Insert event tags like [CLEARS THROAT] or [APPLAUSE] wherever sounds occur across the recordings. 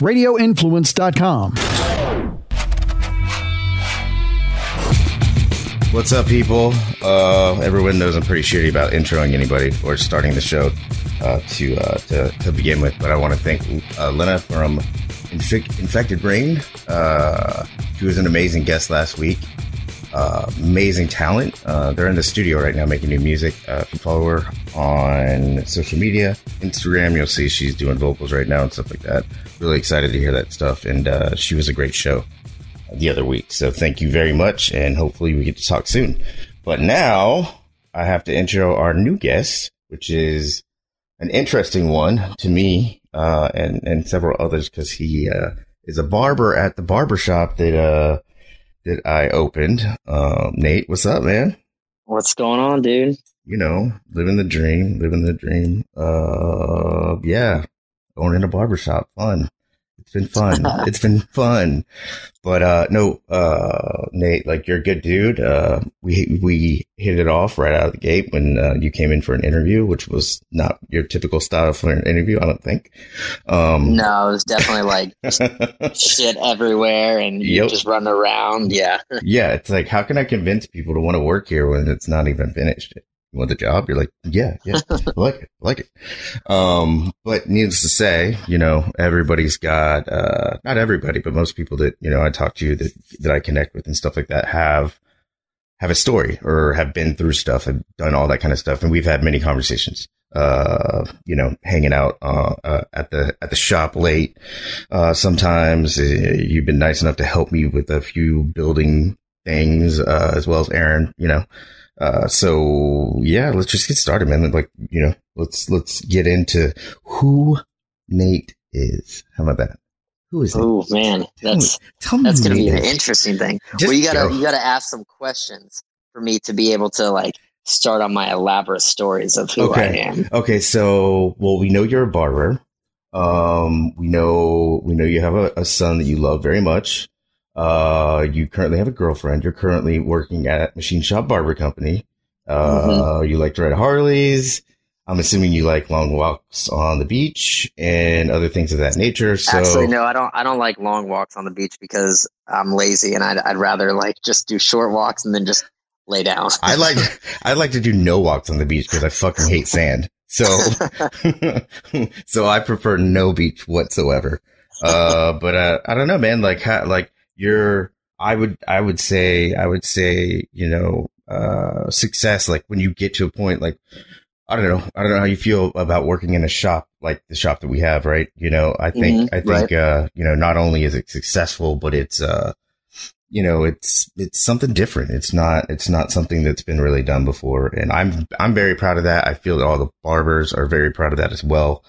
radioinfluence.com. What's up, people? Uh, everyone knows I'm pretty shitty about introing anybody or starting the show uh, to, uh, to, to begin with, but I want to thank uh, Lena from Infic- Infected Brain. Uh, she was an amazing guest last week. Uh, amazing talent. Uh, they're in the studio right now making new music. Uh, follow her on social media, Instagram, you'll see she's doing vocals right now and stuff like that. Really excited to hear that stuff. And uh, she was a great show the other week. So thank you very much. And hopefully we get to talk soon. But now I have to intro our new guest, which is an interesting one to me uh, and, and several others because he uh, is a barber at the barber shop that that I opened. Um, Nate, what's up, man? What's going on, dude? You know, living the dream, living the dream. Uh, yeah, going in a barbershop, fun. It's been fun. [LAUGHS] it's been fun. But uh no, uh Nate, like you're a good dude. Uh we we hit it off right out of the gate when uh, you came in for an interview, which was not your typical style for an interview, I don't think. Um No, it was definitely like [LAUGHS] shit everywhere and yep. just running around. Yeah. [LAUGHS] yeah, it's like how can I convince people to want to work here when it's not even finished? You want the job? You're like, yeah, yeah, [LAUGHS] I like it, I like it. Um, but needless to say, you know, everybody's got, uh, not everybody, but most people that, you know, I talk to that, that I connect with and stuff like that have, have a story or have been through stuff and done all that kind of stuff. And we've had many conversations, uh, you know, hanging out, uh, uh at the, at the shop late. Uh, sometimes uh, you've been nice enough to help me with a few building things, uh, as well as Aaron, you know, uh, so yeah, let's just get started, man. Like, you know, let's, let's get into who Nate is. How about that? Who is Oh man, that's, tell me, tell that's going to be an interesting thing. Just well, you gotta, go. you gotta ask some questions for me to be able to like start on my elaborate stories of who okay. I am. Okay. So, well, we know you're a barber. Um, we know, we know you have a, a son that you love very much. Uh, you currently have a girlfriend. You're currently working at Machine Shop Barber Company. Uh, mm-hmm. you like to ride Harleys. I'm assuming you like long walks on the beach and other things of that nature. So actually, no, I don't. I don't like long walks on the beach because I'm lazy and I'd, I'd rather like just do short walks and then just lay down. I like [LAUGHS] I like to do no walks on the beach because I fucking hate sand. So [LAUGHS] so I prefer no beach whatsoever. Uh, but uh, I don't know, man. Like, how, like you're I would I would say I would say you know uh, success like when you get to a point like I don't know I don't know how you feel about working in a shop like the shop that we have right? You know I think mm-hmm, I think right. uh, you know not only is it successful but it's uh you know it's it's something different. It's not it's not something that's been really done before. And I'm I'm very proud of that. I feel that all the barbers are very proud of that as well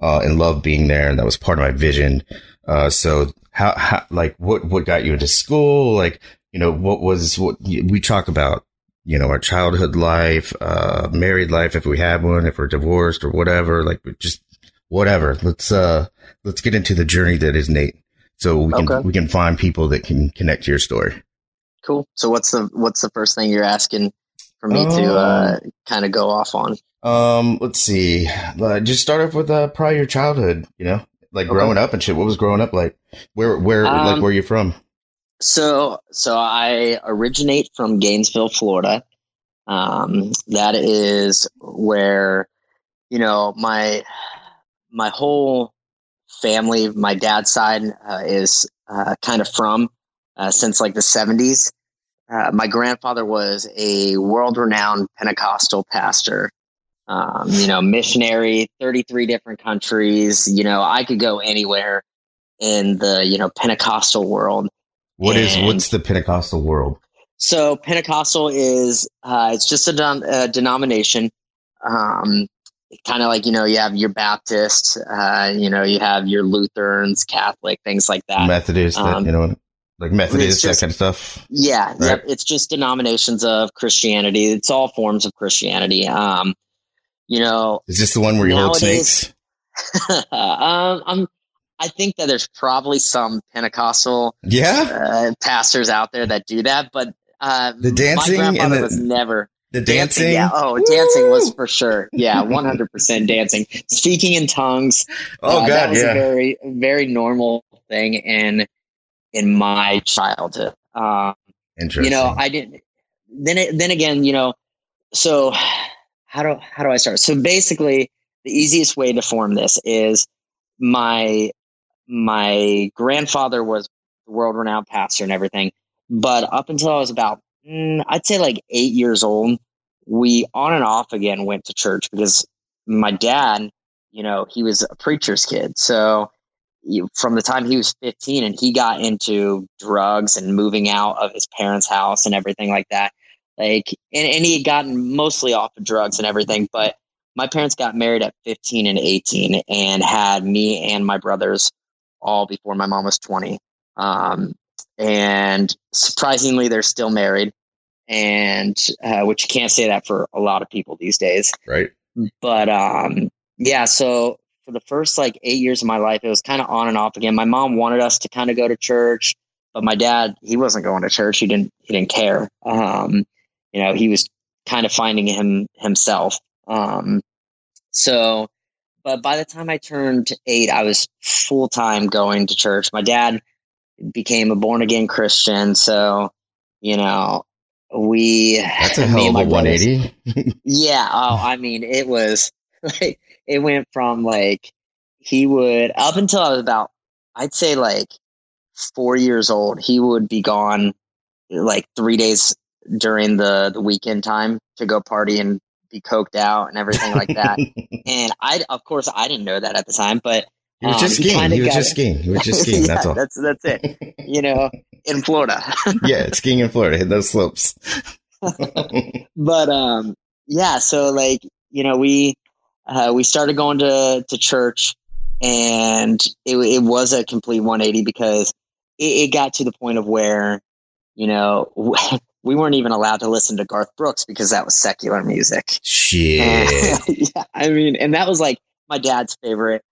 uh, and love being there and that was part of my vision uh, so how, how, like, what, what got you into school? Like, you know, what was, what we talk about, you know, our childhood life, uh, married life, if we had one, if we're divorced or whatever, like, just whatever. Let's, uh, let's get into the journey that is Nate. So we can, okay. we can find people that can connect to your story. Cool. So what's the, what's the first thing you're asking for me to, uh, um, kind of go off on? Um, let's see. Uh, just start off with, uh, probably your childhood, you know, like growing up and shit. What was growing up like? Where where um, like where you from? So so I originate from Gainesville, Florida. Um, that is where you know my my whole family, my dad's side uh, is uh, kind of from uh, since like the seventies. Uh, my grandfather was a world-renowned Pentecostal pastor um, you know, missionary, 33 different countries. You know, I could go anywhere in the, you know, Pentecostal world. What and is what's the Pentecostal world? So Pentecostal is, uh, it's just a, a denomination. Um, kind of like, you know, you have your Baptist, uh, you know, you have your Lutherans, Catholic, things like that. Methodist, um, that, you know, like Methodist, just, that kind of stuff. Yeah. Right? Yep. It's just denominations of Christianity. It's all forms of Christianity. Um, you know, is this the one where you hold snakes? um, I'm. I think that there's probably some Pentecostal yeah uh, pastors out there that do that, but uh, the dancing my grandfather the, was never. The dancing? yeah. Oh, Woo! dancing was for sure. Yeah, one hundred percent dancing. Speaking in tongues. Oh uh, that god, was yeah. a very very normal thing in in my childhood. Um, Interesting. you know, I didn't. Then it, then again, you know, so how do how do I start? So basically, the easiest way to form this is my my grandfather was world renowned pastor and everything, but up until I was about mm, I'd say like eight years old, we on and off again went to church because my dad, you know, he was a preacher's kid, so from the time he was 15 and he got into drugs and moving out of his parents' house and everything like that. Like, and, and he had gotten mostly off of drugs and everything, but my parents got married at 15 and 18 and had me and my brothers all before my mom was 20. Um, and surprisingly, they're still married. And, uh, which you can't say that for a lot of people these days right? but um yeah so for the first like eight years of my life it was kind of on and off again my mom wanted us to kind of go to church but my dad he wasn't going to church he didn't he didn't care um you know he was kind of finding him himself um so but by the time i turned eight i was full-time going to church my dad became a born again christian so you know we That's a hell of a brothers- 180. yeah. Oh, I mean, it was [LAUGHS] like it went from like he would up until I was about I'd say like four years old. He would be gone like three days during the the weekend time to go party and be coked out and everything like that. [LAUGHS] and I, of course, I didn't know that at the time, but He was Um, just skiing. He was just it. skiing. He was just [LAUGHS] skiing. yeah, That's all. that's that's it. You know, in Florida. [LAUGHS] yeah, skiing in Florida, hit those slopes. but um yeah so like you know we uh, we started going to to church and it, it was a complete 180 because it, it got to the point of where you know we weren't even allowed to listen to garth brooks because that was secular music Shit. [LAUGHS] yeah, I mean, and that was like my dad's favorite,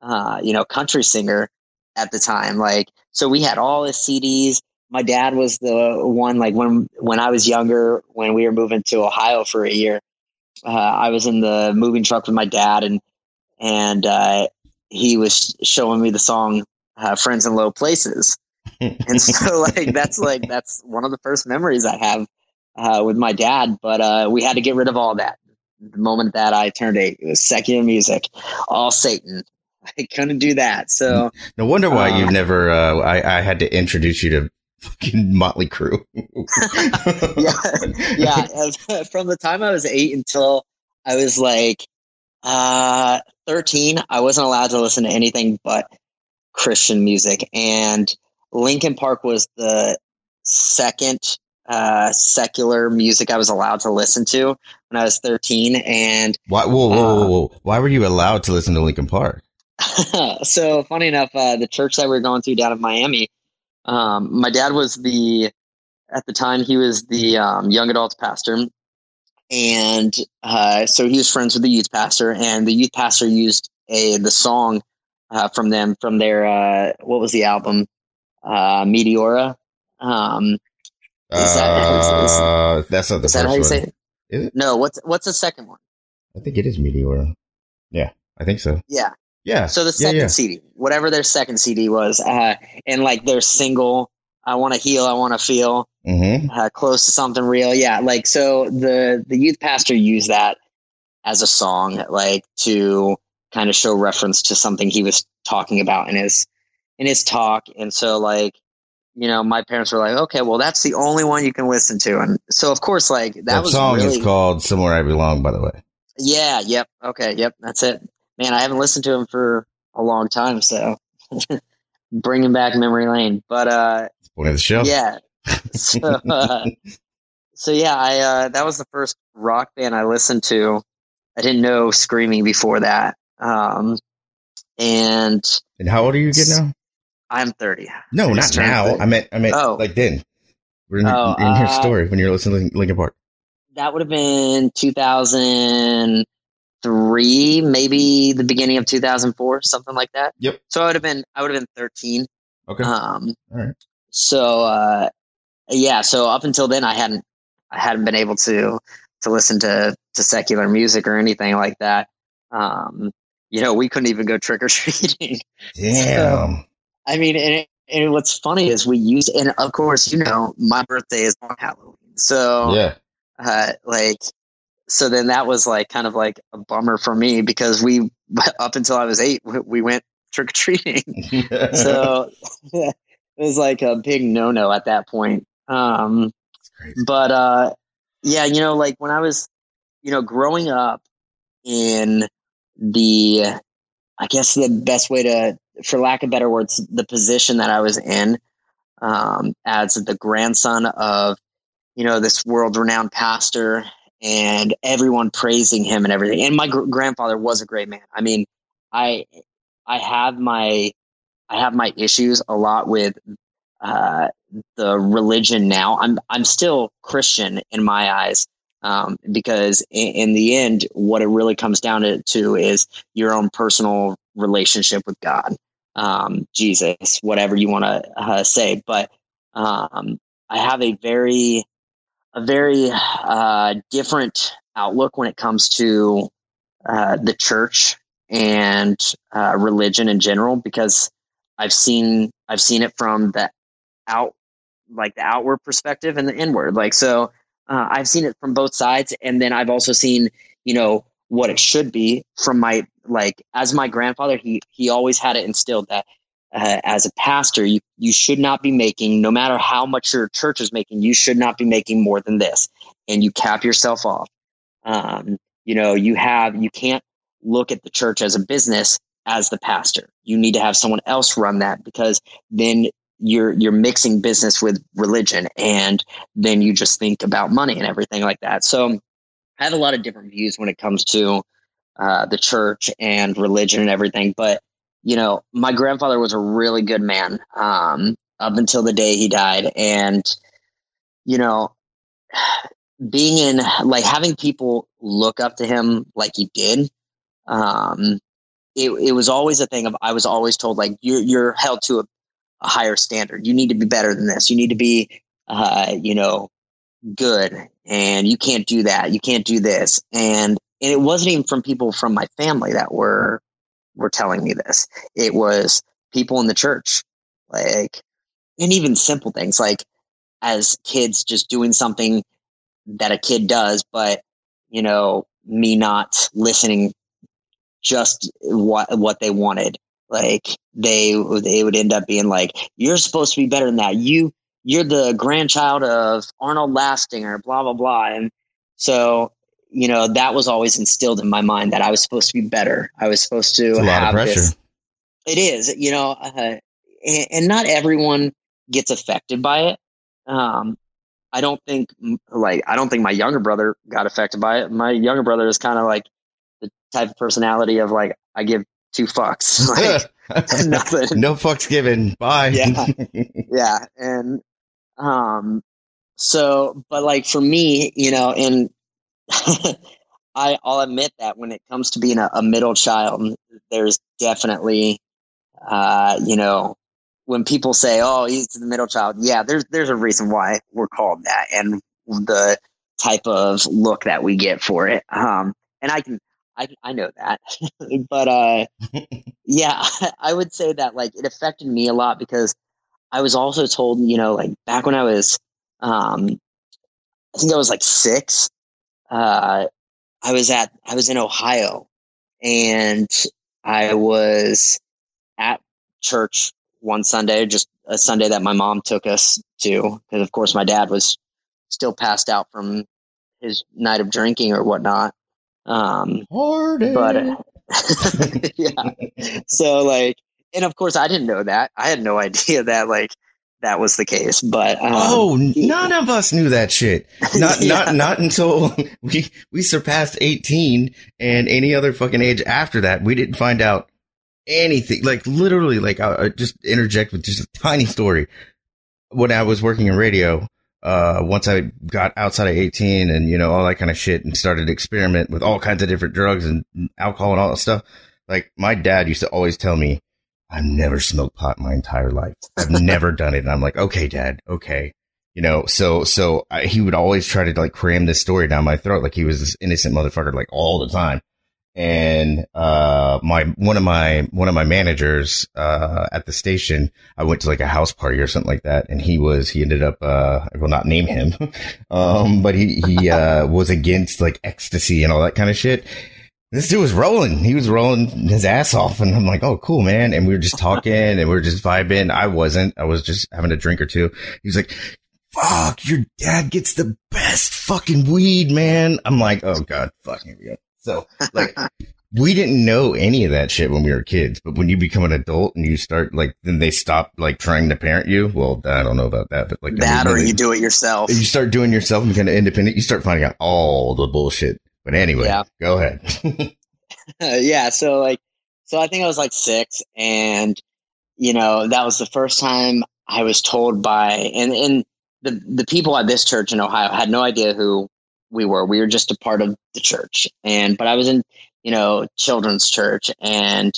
uh, you know, country singer at the time. Like, so we had all his CDs. My dad was the one, like when when I was younger, when we were moving to Ohio for a year, uh, I was in the moving truck with my dad, and and uh, he was showing me the song uh, "Friends in Low Places," [LAUGHS] and so like that's like that's one of the first memories I have uh, with my dad. But uh, we had to get rid of all that the moment that I turned eight. It was secular music, all Satan. [LAUGHS] I couldn't do that. So No wonder why Uh, you've never. Uh, I I had to introduce you to fucking Motley Crue. [LAUGHS] yeah, yeah. From the time I was eight until I was like uh, thirteen, I wasn't allowed to listen to anything but Christian music, and Linkin Park was the second uh, secular music I was allowed to listen to when I was thirteen, and Why? Whoa, whoa, whoa, whoa! Why were you allowed to listen to Linkin Park? [LAUGHS] so funny enough, uh, the church that we were going to down in Miami, um, my dad was the at the time he was the um, young adults pastor, and uh, so he was friends with the youth pastor, and the youth pastor used a the song uh, from them from their uh, what was the album uh, Meteora. Um, Is that- is- is- Uh, that's not the is first that how you one. say it? Is it? No, what's what's the second one? I think it is Meteora. Yeah, I think so. Yeah, Yeah. So the yeah, second yeah. CD, whatever their second CD was, uh, and like their single, I want to heal, I want to feel Mm-hmm. uh, close to something real. Yeah, like so the the youth pastor used that as a song, like to kind of show reference to something he was talking about in his in his talk, and so like you know my parents were like, okay, well that's the only one you can listen to, and so of course like that, That, was song really is called "Somewhere I Belong." By the way. yeah, yep, okay, yep, that's it. Man, I haven't listened to him for a long time, so [LAUGHS] bringing back memory lane. But uh, point of the show. yeah, so [LAUGHS] uh, so yeah, I uh, that was the first rock band I listened to. I didn't know Screaming before that, um, and And how old are you again now? I'm 30. No, I not now. thirty. I meant, I meant Oh. like then. We're in, Oh, in your uh, story when you're listening to Linkin Park. That would have been 2003, maybe the beginning of 2004, something like that. Yep. So I would have been I would have been 13. Okay. Um, All right. So uh, yeah, so up until then, I hadn't I hadn't been able to to listen to to secular music or anything like that. Um, you know, we couldn't even go trick or treating. [LAUGHS] Damn. So, I mean, and, and what's funny is we use, and of course, you know, my birthday is on Halloween, so yeah, uh, like, so then that was like kind of like a bummer for me because we [LAUGHS] up until I was eight, we went trick or treating. [LAUGHS] so [LAUGHS] it was like a big no no at that point. Um, but uh, yeah, you know, like when I was, you know, growing up in the, I guess the best way to, for lack of better words, the position that I was in um, as the grandson of, you know, this world renowned pastor and everyone praising him and everything. And my gr- grandfather was a great man. I mean, I I have my I have my issues a lot with uh, the religion now. I'm I'm still Christian in my eyes um, because in, in, the end, what it really comes down to, to is your own personal relationship with God, um, Jesus, whatever you want to uh, say. But um, I have a very a very uh, different outlook when it comes to uh, the church and uh, religion in general because I've seen I've seen it from the out like the outward perspective and the inward like so uh, I've seen it from both sides and then I've also seen you know what it should be from my like as my grandfather he he always had it instilled that uh, as a pastor you you should not be making no matter how much your church is making you should not be making more than this and you cap yourself off um, you know you have you can't look at the church as a business as the pastor. You need to have someone else run that because then you're you're mixing business with religion and then you just think about money and everything like that. So I have a lot of different views when it comes to uh, the church and religion and everything. But you know, my grandfather was a really good man um, up until the day he died, and you know, [SIGHS] being in like having people look up to him like he did um, it, it was always a thing of I was always told like you're you're held to a, a higher standard. You need to be better than this. You need to be uh, you know good, and you can't do that. You can't do this. And and it wasn't even from people from my family that were were telling me this. It was people in the church, like, and even simple things like as kids just doing something that a kid does, but you know me not listening just what what they wanted. Like they they would end up being like, "You're supposed to be better than that. You you're the grandchild of Arnold Lastinger, blah blah blah." And so you know that was always instilled in my mind that I was supposed to be better. I was supposed to have this. It is, you know, uh, and, and, not everyone gets affected by it. Um, I don't think like I don't think my younger brother got affected by it. My younger brother is kind of like the type of personality of like I give two fucks. [LAUGHS] Like, [LAUGHS] [LAUGHS] nothing. No fucks given. Bye. Yeah. yeah. And um so but like for me, you know, and [LAUGHS] I I'll admit that when it comes to being a, a middle child, there's definitely uh, you know, when people say, "Oh, he's the middle child," yeah, there's there's a reason why we're called that, and the type of look that we get for it. Um, and I can I I know that, [LAUGHS] but uh, [LAUGHS] yeah, I would say that like it affected me a lot because I was also told, you know, like back when I was, um, I think I was like six. Uh, I was at I was in Ohio, and I was at church one Sunday, just a Sunday that my mom took us to, because of course my dad was still passed out from his night of drinking or whatnot. Um, Hardy. But uh, [LAUGHS] yeah, so like, and of course, I didn't know that. I had no [LAUGHS] idea that like that was the case. But um, oh, none of us knew that shit. [LAUGHS] Not yeah. not not until [LAUGHS] we we surpassed eighteen, and any other fucking age after that, we didn't find out anything. Like literally, like I, just interject with just a tiny story. When I was working in radio, uh, once I got outside of 18 and, you know, all that kind of shit and started to experiment with all kinds of different drugs and alcohol and all that stuff. Like my dad used to always tell me, I've never smoked pot my entire life. I've [LAUGHS] never done it. And I'm like, okay, dad. Okay. you know, so, so I, he would always try to like cram this story down my throat. Like he was this innocent motherfucker, like all the time. And, uh, my, one of my, one of my managers, uh, at the station, I went to like a house party or something like that. And he was, he ended up, uh, I will not name him. [LAUGHS] um, but he, he, uh, was against like ecstasy and all that kind of shit this dude was rolling. He was rolling his ass off. And I'm like, oh, cool, man. And we were just talking and we were just vibing. I wasn't. I was just having a drink or two. He was like, fuck, your dad gets the best fucking weed, man. I'm like, oh God, fuck, here we go. So like, [LAUGHS] we didn't know any of that shit when we were kids, but when you become an adult and you start like, then they stop like trying to parent you. Well, I don't know about that, but like that, or you do it yourself. You start doing yourself and become independent. You start finding out all the bullshit but anyway, yeah. go ahead. [LAUGHS] [LAUGHS] yeah. So like, so I think I was like six and, you know, that was the first time I was told by, and, and the, the people at this church in Ohio had no idea who we were. We were just a part of the church. And, but I was in, you know, children's church and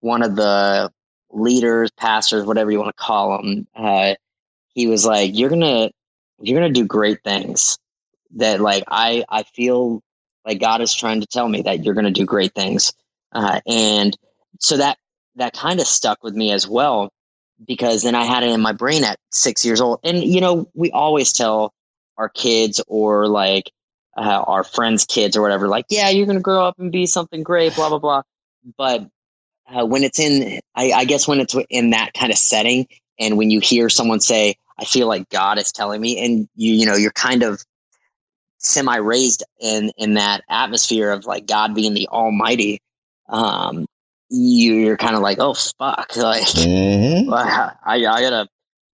one of the leaders, pastors, whatever you want to call them, uh, he was like, you're going to, you're to do great things that like, I, I feel like God is trying to tell me that you're going to do great things. Uh, and so that, that kind of stuck with me as well, because then I had it in my brain at six years old. And, you know, we always tell our kids or like uh, our friends' kids or whatever, like, yeah, you're going to grow up and be something great, blah, blah, blah. But uh, when it's in, I, I guess when it's in that kind of setting, and when you hear someone say, I feel like God is telling me, and you, you know, you're kind of semi raised in in that atmosphere of like God being the Almighty, um, you're kind of like, oh fuck, [LAUGHS] like mm-hmm. [LAUGHS] I, I gotta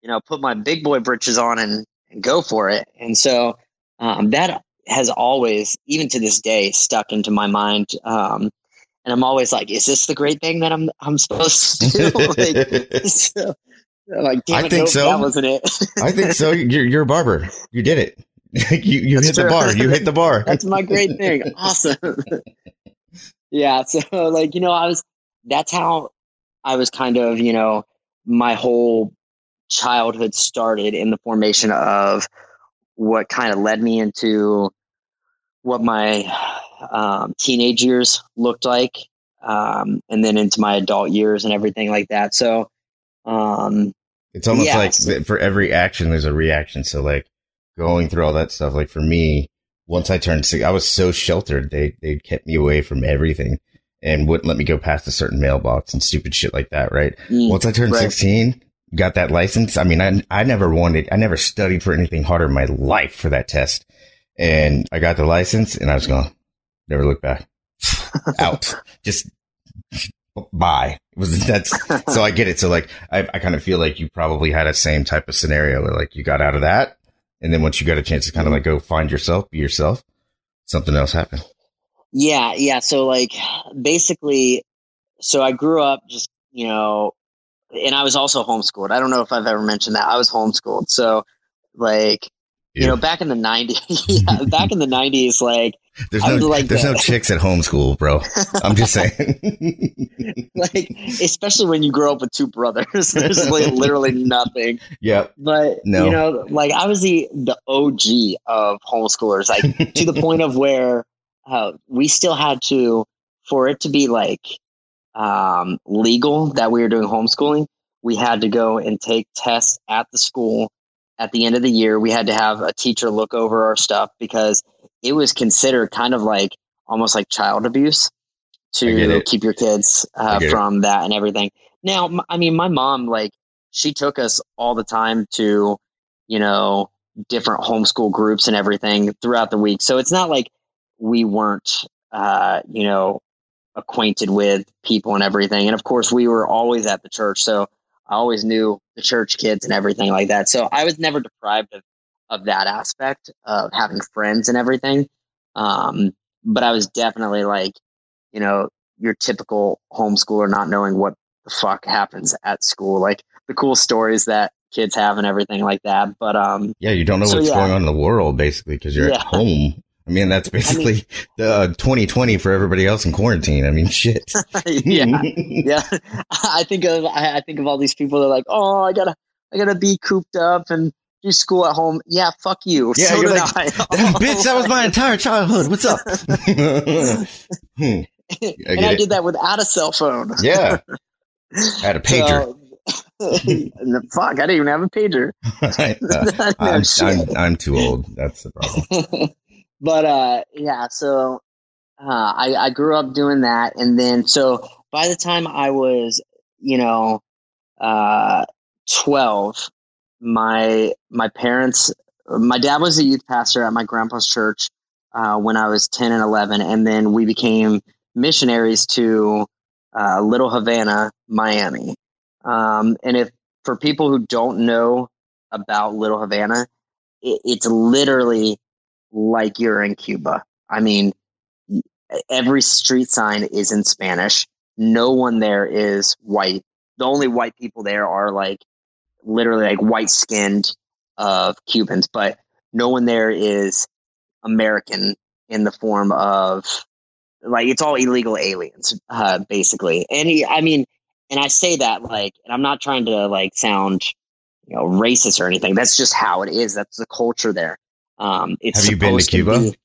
you know put my big boy britches on and, and go for it. And so um, that has always, even to this day, stuck into my mind. Um, and I'm always like, is this the great thing that I'm I'm supposed to do? [LAUGHS] like, so, like, I think so. That wasn't it. I think so. You're, you're a barber. You did it. [LAUGHS] you you hit true. the bar. You hit the bar. That's my great thing. [LAUGHS] Awesome. [LAUGHS] yeah. So like you know I was that's how I was kind of you know my whole childhood started in the formation of what kind of led me into what my um, teenage years looked like, um, and then into my adult years and everything like that. So, um, it's almost yeah, like so, for every action, there's a reaction. So, like, going through all that stuff, like for me, once I turned six, I was so sheltered. They they kept me away from everything and wouldn't let me go past a certain mailbox and stupid shit like that. Right. Mm, once I turned right. sixteen, got that license. I mean, I I never wanted, I never studied for anything harder in my life for that test, and I got the license, and I was going, never look back, [LAUGHS] out, just bye. It was that's so I get it. So like I, I kind of feel like you probably had a same type of scenario where like you got out of that and then once you got a chance to kind of like go find yourself, be yourself, something else happened. Yeah, yeah. So like basically, so I grew up just you know, and I was also homeschooled. I don't know if I've ever mentioned that I was homeschooled. So like you know, back in the nineties, [LAUGHS] yeah, [LAUGHS] back in the nineties, like there's no like there's the, no chicks at homeschool, bro. I'm just [LAUGHS] saying. like, especially when you grow up with two brothers, there's like literally nothing. Yeah. But no. you know, like I was the the OG of homeschoolers, like to the point of where uh, we still had to, for it to be like um, legal that we were doing homeschooling, we had to go and take tests at the school at the end of the year, we had to have a teacher look over our stuff because it was considered kind of like almost like child abuse to keep your kids uh, from it. that and everything. Now, I mean, my mom, like, she took us all the time to, you know, different homeschool groups and everything throughout the week. So it's not like we weren't, uh, you know, acquainted with people and everything. And of course, we were always at the church. So I always knew the church kids and everything like that. So I was never deprived of, of that aspect of having friends and everything. Um, but I was definitely like, you know, your typical homeschooler not knowing what the fuck happens at school, like the cool stories that kids have and everything like that. But um, yeah, you don't know so, what's yeah. going on in the world basically because you're yeah. at home I mean, that's basically I mean, the uh, 2020 for everybody else in quarantine. I mean, shit. [LAUGHS] yeah, yeah. I think of I think of all these people that are like, oh, I gotta I gotta be cooped up and do school at home. Yeah, fuck you. Yeah, so you're did like, I. bitch, that was my entire childhood. What's up? [LAUGHS] Hmm. and I did that without a cell phone. Yeah. I [LAUGHS] had a pager. So, fuck, I didn't even have a pager. uh, I'm, I'm, I'm too old. That's the problem. But uh, yeah, so uh, I, I grew up doing that. And then, so by the time I was, you know, uh, 12, my, my parents, my dad was a youth pastor at my grandpa's church uh, when I was 10 and 11. And then we became missionaries to uh, Little Havana, Miami. Um, and if for people who don't know about Little Havana, it, it's literally like you're in Cuba. I mean, every street sign is in Spanish. No one there is white. The only white people there are like literally like white skinned of Cubans, but no one there is American in the form of like it's all illegal aliens, uh, basically. And he, I mean, and I say that like, and I'm not trying to like sound, you know, racist or anything. That's just how it is. That's the culture there. Um, it's Have you been to Cuba? To be,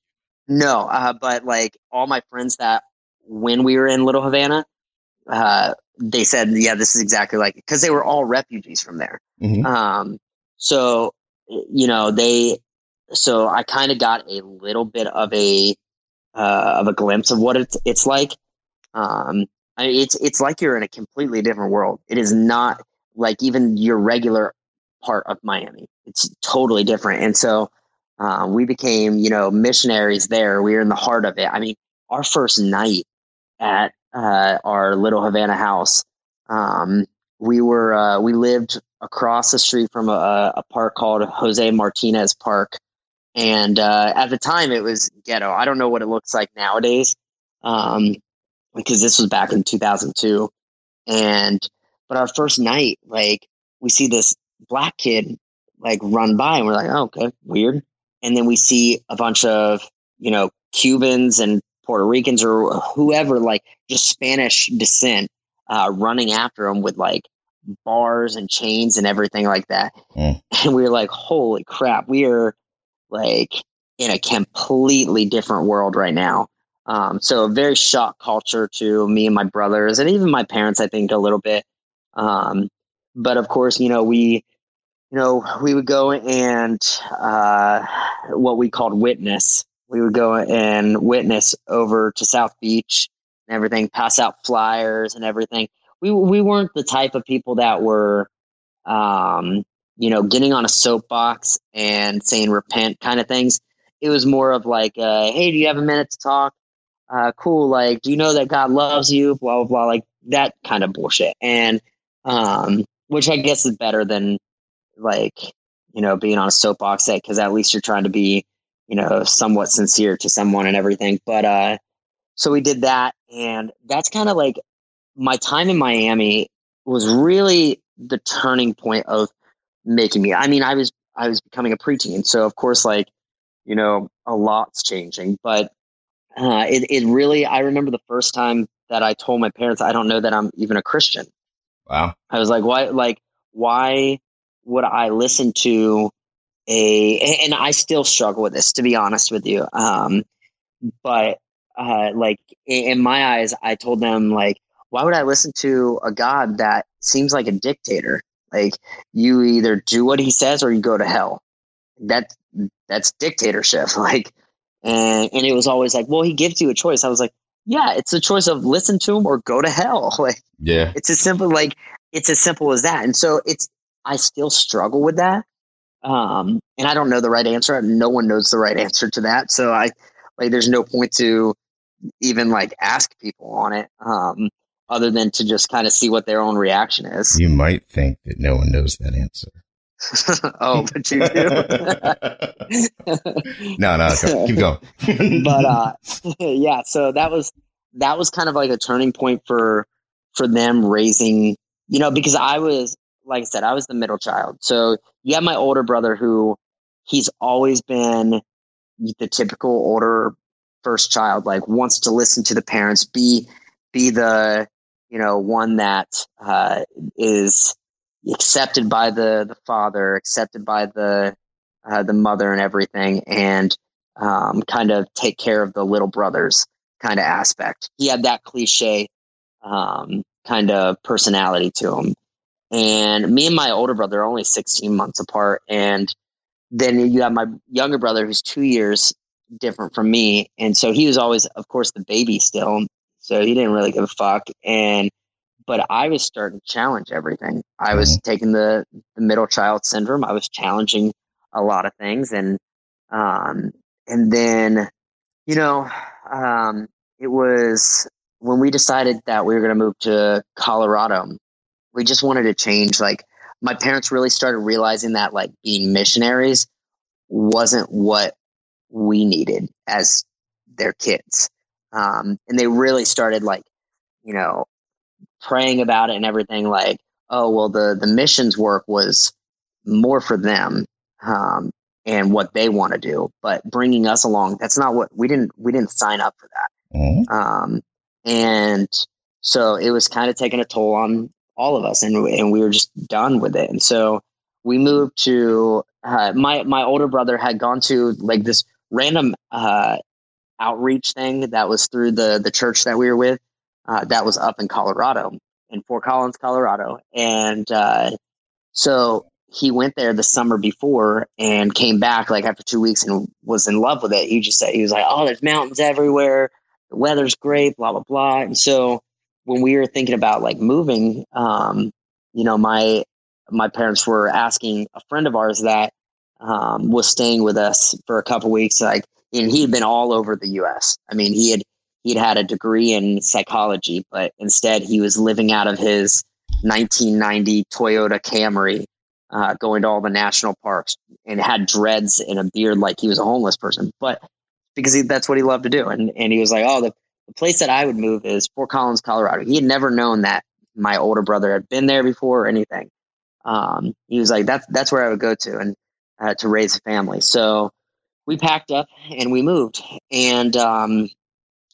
no, uh, but like all my friends that when we were in Little Havana, uh, they said, yeah, this is exactly like because they were all refugees from there. Mhm. Um, so you know they, so I kind of got a little bit of a uh, of a glimpse of what it's it's like. Um, I mean, it's it's like you're in a completely different world. It is not like even your regular part of Miami. It's totally different, and so uh, we became you know missionaries there. We were in the heart of it. I mean, our first night at uh, our little Havana house, um, we were uh, we lived across the street from a, a park called Jose Martinez Park, and uh, at the time it was ghetto. I don't know what it looks like nowadays, um, because this was back in 2002, and but our first night, like we see this black kid like run by, and we're like, oh, okay, weird, and then we see a bunch of you know Cubans and Puerto Ricans or whoever, like just Spanish descent, uh, running after him with like bars and chains and everything like that. Mm. [LAUGHS] And we were like, holy crap, we are like in a completely different world right now. Um, so a very shock culture to me and my brothers and even my parents, I think a little bit. Um, but of course, you know, we, you know, we would go and, uh, what we called witness. We would go and witness over to South Beach and everything, pass out flyers and everything. We, we weren't the type of people that were, um, you know, getting on a soapbox and saying repent kind of things. It was more of like, uh, hey, do you have a minute to talk? Uh, cool. Like, do you know that God loves you? Blah, blah, blah. Like that kind of bullshit. And, um, which I guess is better than like, you know, being on a soapbox set because at least you're trying to be, you know, somewhat sincere to someone and everything. But, uh, so we did that. And that's kind of like my time in Miami was really the turning point of making me. I mean, I was I was becoming a preteen, so of course, like you know, a lot's changing. But uh, it it really, I remember the first time that I told my parents, I don't know that I'm even a Christian. Wow. I was like, why? Like, why would I listen to a? And I still struggle with this, to be honest with you. Um, but uh, like in my eyes, I told them like, why would I listen to a God that seems like a dictator? Like you either do what he says or you go to hell. That that's dictatorship. [LAUGHS] Like, and and it was always like, well, he gives you a choice. I was like, yeah, it's a choice of listen to him or go to hell. [LAUGHS] Like, Yeah. it's as simple like it's as simple as that. And so it's I still struggle with that. Um, and I don't know the right answer. No one knows the right answer to that. So I like there's no point to even like ask people on it. Um, other than to just kind of see what their own reaction is. You might think that no one knows that answer. [LAUGHS] oh, but you do. [LAUGHS] No, no, go- keep going. [LAUGHS] but uh, yeah, so that was that was kind of like a turning point for for them raising, you know, because I was like I said, I was the middle child. So you have my older brother who he's always been the typical older first child, like wants to listen to the parents, be be the you know one that uh, is accepted by the the father, accepted by the uh, the mother, and everything, and um, kind of take care of the little brothers kind of aspect. He had that cliche um, kind of personality to him. And me and my older brother are only 16 months apart. And then you have my younger brother who's two years different from me. And so he was always, of course, the baby still. So he didn't really give a fuck. And, but I was starting to challenge everything. I was mm-hmm. taking the, the middle child syndrome. I was challenging a lot of things. And, um, and then, you know, um, it was when we decided that we were going to move to Colorado, we just wanted to change. Like, my parents really started realizing that, like, being missionaries wasn't what we needed as their kids. Um, and they really started, like, you know, praying about it and everything. Like, oh, well, the, the missions work was more for them. Um, and what they want to do. But bringing us along, that's not what we didn't we didn't sign up for that. Mm-hmm. Um, and so it was kind of taking a toll on all of us, and and we were just done with it. And so we moved to uh, my my older brother had gone to like this random uh, outreach thing that was through the the church that we were with. Uh, that was up in Colorado, in Fort Collins, Colorado, and uh, so he went there the summer before and came back like after two weeks and was in love with it. He just said he was like, "Oh, there's mountains everywhere. The weather's great. Blah blah blah." And so when we were thinking about like moving, um, you know, my my parents were asking a friend of ours that um, was staying with us for a couple weeks, like, and he had been all over the U.S. I mean, he had he'd had a degree in psychology, but instead he was living out of his 1990 Toyota Camry uh, going to all the national parks and had dreads and a beard like he was a homeless person, but because he, that's what he loved to do. And, and he was like, oh, the, the place that I would move is Fort Collins, Colorado. He had never known that my older brother had been there before or anything. Um, he was like, that's, that's where I would go to and uh, to raise a family. So we packed up and we moved. And, um,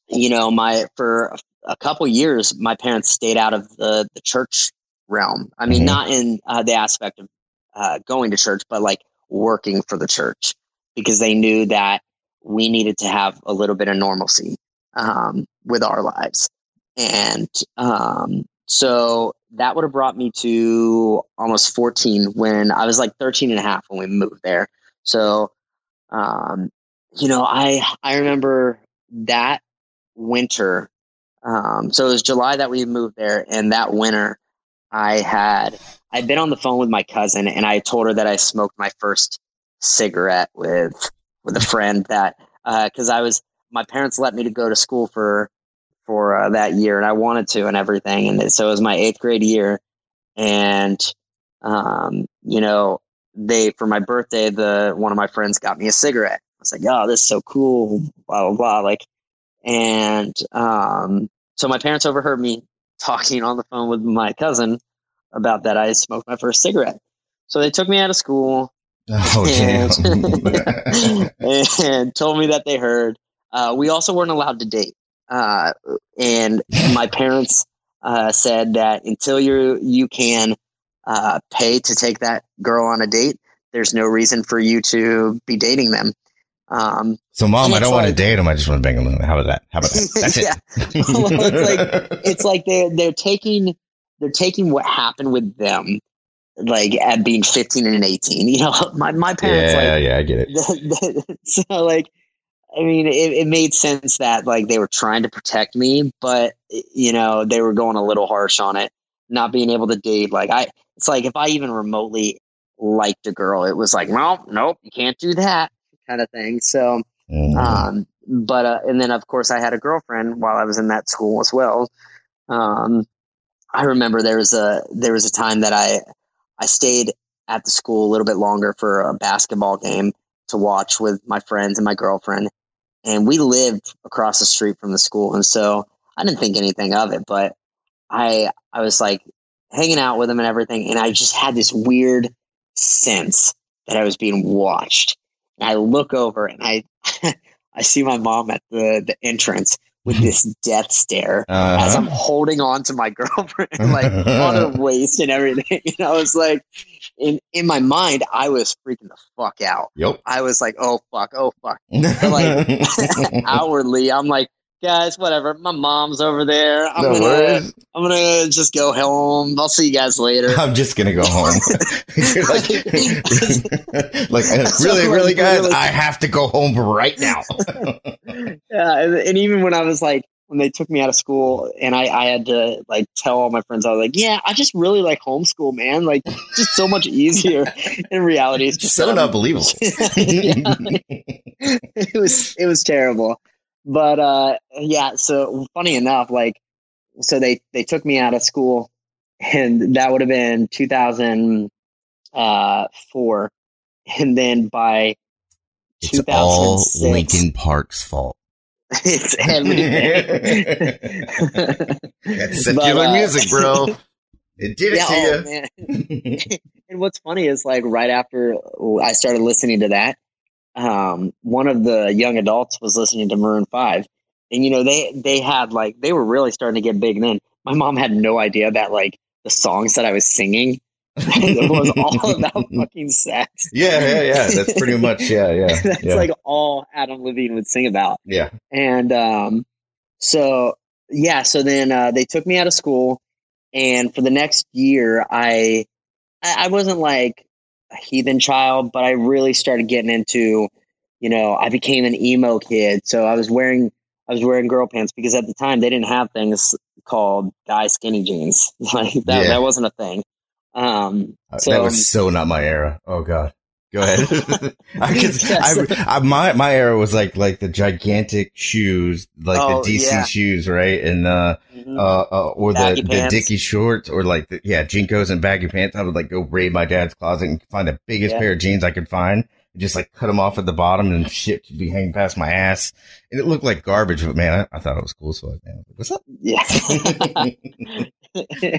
you know, my, for a couple years, my parents stayed out of the, the church realm. I mean, mm-hmm. not in uh, the aspect of uh, going to church, but like working for the church because they knew that we needed to have a little bit of normalcy um, with our lives. And um, so that would have brought me to almost 14 when I was like 13 and a half when we moved there. So, um, you know, I, I remember that winter. Um, so it was July that we moved there and that winter I had I'd been on the phone with my cousin and I told her that I smoked my first cigarette with with a friend that because uh, I was my parents let me to go to school for for uh, that year and I wanted to and everything and so it was my eighth grade year and um, you know they for my birthday the one of my friends got me a cigarette I was like oh this is so cool blah blah blah like and um, so my parents overheard me [LAUGHS] talking on the phone with my cousin about that I smoked my first cigarette. So they took me out of school [LAUGHS] oh, and, [LAUGHS] and, told me that they heard. Uh, we also weren't allowed to date. Uh, and my parents uh, said that until you you can uh, pay to take that girl on a date, there's no reason for you to be dating them. Um, so, mom, I don't like, want to date him. I just want to bang him. How about that? How about that? That's [LAUGHS] yeah. it. well, it's like it's like they're they're taking they're taking what happened with them, like at being fifteen and eighteen. You know, [LAUGHS] my my parents. Yeah, like, yeah, I get it. [LAUGHS] so, like, I mean, it, it made sense that like they were trying to protect me, but you know, they were going a little harsh on it. Not being able to date, like I, it's like if I even remotely liked a girl, it was like, well, nope, you can't do that kind of thing. So, mm. um, but uh, and then of course I had a girlfriend while I was in that school as well. Um, I remember there was a there was a time that I I stayed at the school a little bit longer for a basketball game to watch with my friends and my girlfriend, and we lived across the street from the school, and so I didn't think anything of it, but I I was like hanging out with them and everything, and I just had this weird sense that I was being watched, and I look over and I [LAUGHS] I see my mom at the the entrance with this death stare uh-huh. as I'm holding on to my [LAUGHS] girlfriend, [LAUGHS] like on her [LAUGHS] waist and everything. And I was like, in in my mind, I was freaking the fuck out. Yep. I was like, oh fuck, oh fuck. Like outwardly, I'm like, guys, whatever. My mom's over there. I'm no gonna, worries. I'm gonna just go home. I'll see you guys later. [LAUGHS] I'm just gonna go home. [LAUGHS] [LAUGHS] like, like uh, really, really, guys, really, I have to go home right now. yeah, and, and, even when I was like, when they took me out of school, and I, I had to like tell all my friends, I was like, yeah, I just really like homeschool, man. Like, just so much easier. In reality, it's just so not believable. it was it was terrible. But uh, yeah, so funny enough, like, so they they took me out of school, and that would have been 2004, uh, and then by it's all Linkin Park's fault. [LAUGHS] it's everything. [LAUGHS] That's secular but, uh, music, bro. [LAUGHS] It did it yeah, to oh, you. and what's funny is like right after I started listening to that, um, one of the young adults was listening to Maroon Five, and you know they they had like they were really starting to get big then. My mom had no idea that like the songs that I was singing it [LAUGHS] was all [LAUGHS] about fucking sex. Yeah, yeah, yeah. That's pretty much yeah, yeah. [LAUGHS] That's yeah. like all Adam Levine would sing about. Yeah. And um, so yeah, so then uh, they took me out of school, and for the next year, I I wasn't like heathen child, but I really started getting into, you know, I became an emo kid. So I was wearing I was wearing girl pants because at the time they didn't have things called guy skinny jeans. [LAUGHS] Like that yeah. that wasn't a thing. Um, so, that was so not my era. Oh god. Go ahead. [LAUGHS] [LAUGHS] I, yes. I, I, my my era was like like the gigantic shoes, like oh, the DC yeah. shoes, right? And uh, mm-hmm. uh, uh, or baggy the pants. the Dickie shorts, or like the, yeah, JNCOs and baggy pants. I would like go raid my dad's closet and find the biggest yeah. pair of jeans I could find, and just like cut them off at the bottom, and shit would be hanging past my ass, and it looked like garbage. But man, I, I thought it was cool. So man, what's up? Yeah. [LAUGHS]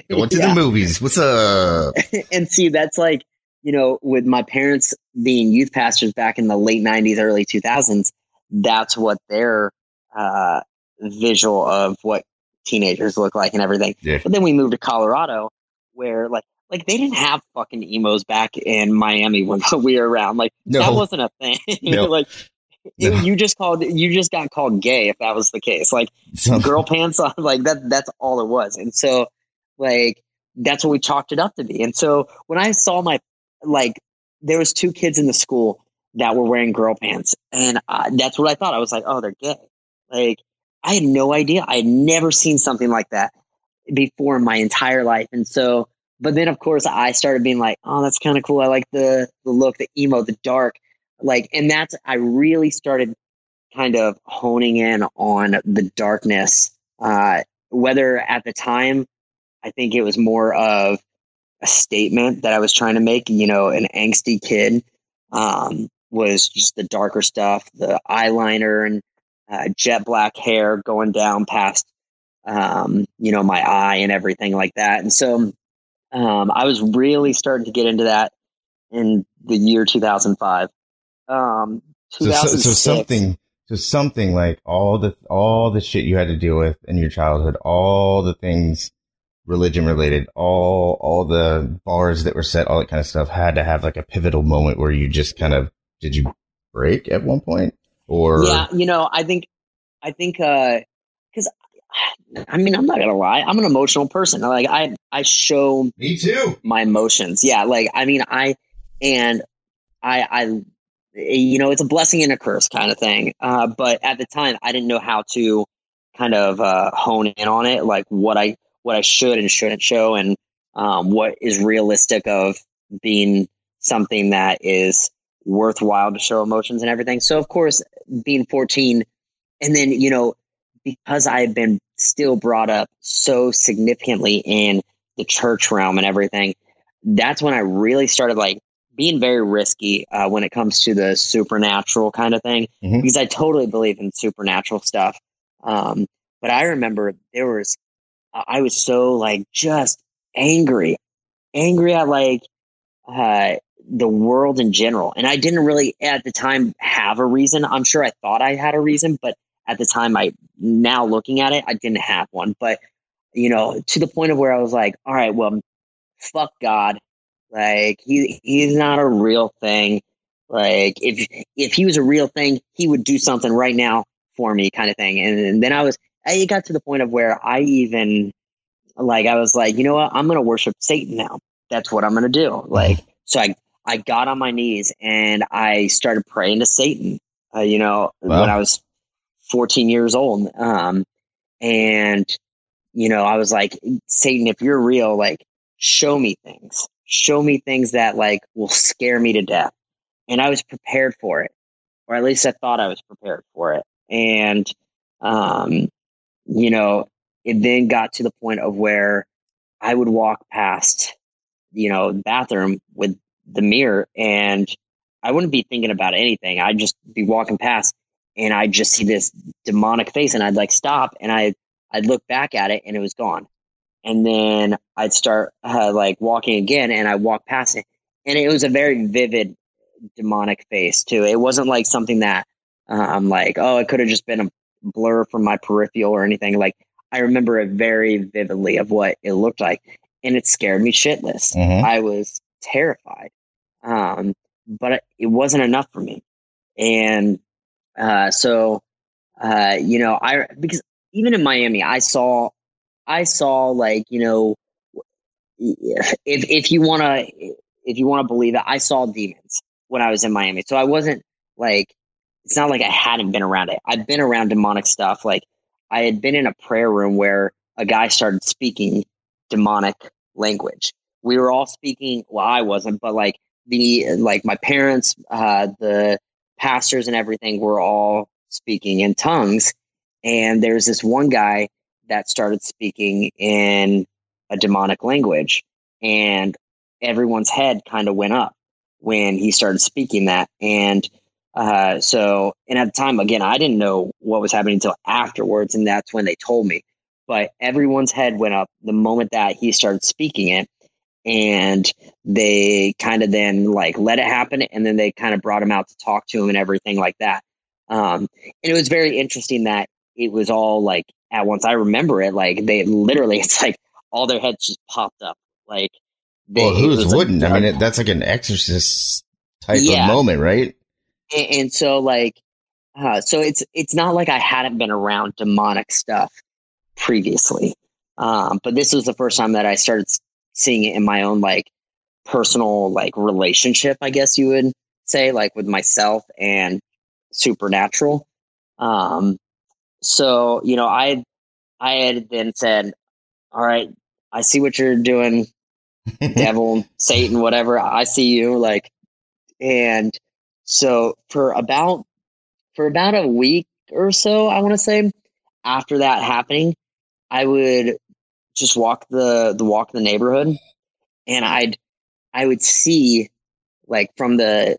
Going to yeah. the movies. What's up? and see, that's like you know, with my parents being youth pastors back in the late 90s, early 2000s, that's what their uh, visual of what teenagers look like and everything. Yeah. But then we moved to Colorado where like like they didn't have fucking emos back in Miami when [LAUGHS] we were around. Like no. that wasn't a thing. [LAUGHS] No. like no. you just called you just got called gay if that was the case. Like [LAUGHS] girl pants on like that that's all it was. And so like that's what we chalked it up to be. And so when I saw my like there was two kids in the school that were wearing girl pants, and that's what I thought. I was like, oh, they're gay. Like I had no idea. I had never seen something like that before in my entire life, and so. But then, of course, I started being like, "Oh, that's kind of cool. I like the the look, the emo, the dark." Like, and that's I really started kind of honing in on the darkness. Uh, whether at the time, I think it was more of a statement that I was trying to make. You know, an angsty kid um, was just the darker stuff, the eyeliner and uh, jet black hair going down past, um, you know, my eye and everything like that. And so um, I was really starting to get into that in the year 2005. Um, so, so, so something, so something like all the all the shit you had to deal with in your childhood, all the things religion related, all all the bars that were set, all that kind of stuff had to have like a pivotal moment where you just kind of did you break at one point or yeah, you know, I think I think uh because I mean I'm not gonna lie, I'm an emotional person. Like I I show me too my emotions. Yeah, like I mean I and I I you know it's a blessing and a curse kind of thing. Uh, but at the time I didn't know how to kind of uh, hone in on it, like what I what I should and shouldn't show, and um, what is realistic of being something that is worthwhile to show emotions and everything. So, of course, being 14, and then, you know, because I've been still brought up so significantly in the church realm and everything, that's when I really started like being very risky uh, when it comes to the supernatural kind of thing, mm-hmm. because I totally believe in supernatural stuff. Um, but I remember there was I was so like just angry, angry at like uh, the world in general. And I didn't really at the time have a reason. I'm sure I thought I had a reason, but at the time I now looking at it, I didn't have one. But you know, to the point of where I was like, all right, well, fuck God. Like he he's not a real thing. Like if if he was a real thing, he would do something right now for me, kind of thing. And, and then I was, it got to the point of where I even like I was like, you know what, I'm gonna worship Satan now. That's what I'm gonna do. Like so, I I got on my knees and I started praying to Satan. Uh, you know, wow. when I was 14 years old. Um, and you know, I was like, Satan, if you're real, like, show me things, show me things that like will scare me to death. And I was prepared for it, or at least I thought I was prepared for it. And, um, you know, it then got to the point of where I would walk past, you know, bathroom with the mirror and I wouldn't be thinking about anything. I'd just be walking past and I'd just see this demonic face and I'd like stop and I I'd look back at it and it was gone. And then I'd start uh, like walking again and I walk past it and it was a very vivid demonic face too. It wasn't like something that uh, I'm like, oh, it could have just been a blur from my peripheral or anything. Like I remember it very vividly of what it looked like, and it scared me shitless. Mm-hmm. I was terrified, um, but it wasn't enough for me, and uh, so uh, you know, I because even in Miami, I saw, I saw like you know, if if you want to if you want to believe it, I saw demons when I was in Miami. So I wasn't like it's not like I hadn't been around it. I've been around demonic stuff. Like I had been in a prayer room where a guy started speaking demonic language. We were all speaking. Well, I wasn't, but like the like my parents, uh, the pastors, and everything were all speaking in tongues. And there's this one guy that started speaking in a demonic language, and everyone's head kind of went up when he started speaking that. And uh, so, and at the time, again, I didn't know what was happening until afterwards, and that's when they told me. But everyone's head went up the moment that he started speaking it, and they kind of then like let it happen, and then they kind of brought him out to talk to him and everything like that. Um, and it was very interesting that it was all like at once. I remember it like they literally, [LAUGHS] it's like all their heads just popped up, like. They, well, who's wouldn't? Like, I mean, it, that's like an exorcist type yeah. of moment, right? And, and so like uh, so it's it's not like I hadn't been around demonic stuff previously, um, but this was the first time that I started seeing it in my own like personal like relationship, I guess you would say, like with myself and supernatural. Um, so you know, I I had then said, "All right, I see what you're doing, [LAUGHS] devil, Satan, whatever. I see you." Like, and so for about for about a week or so, I want to say, after that happening, I would just walk the the walk the neighborhood, and I'd I would see like from the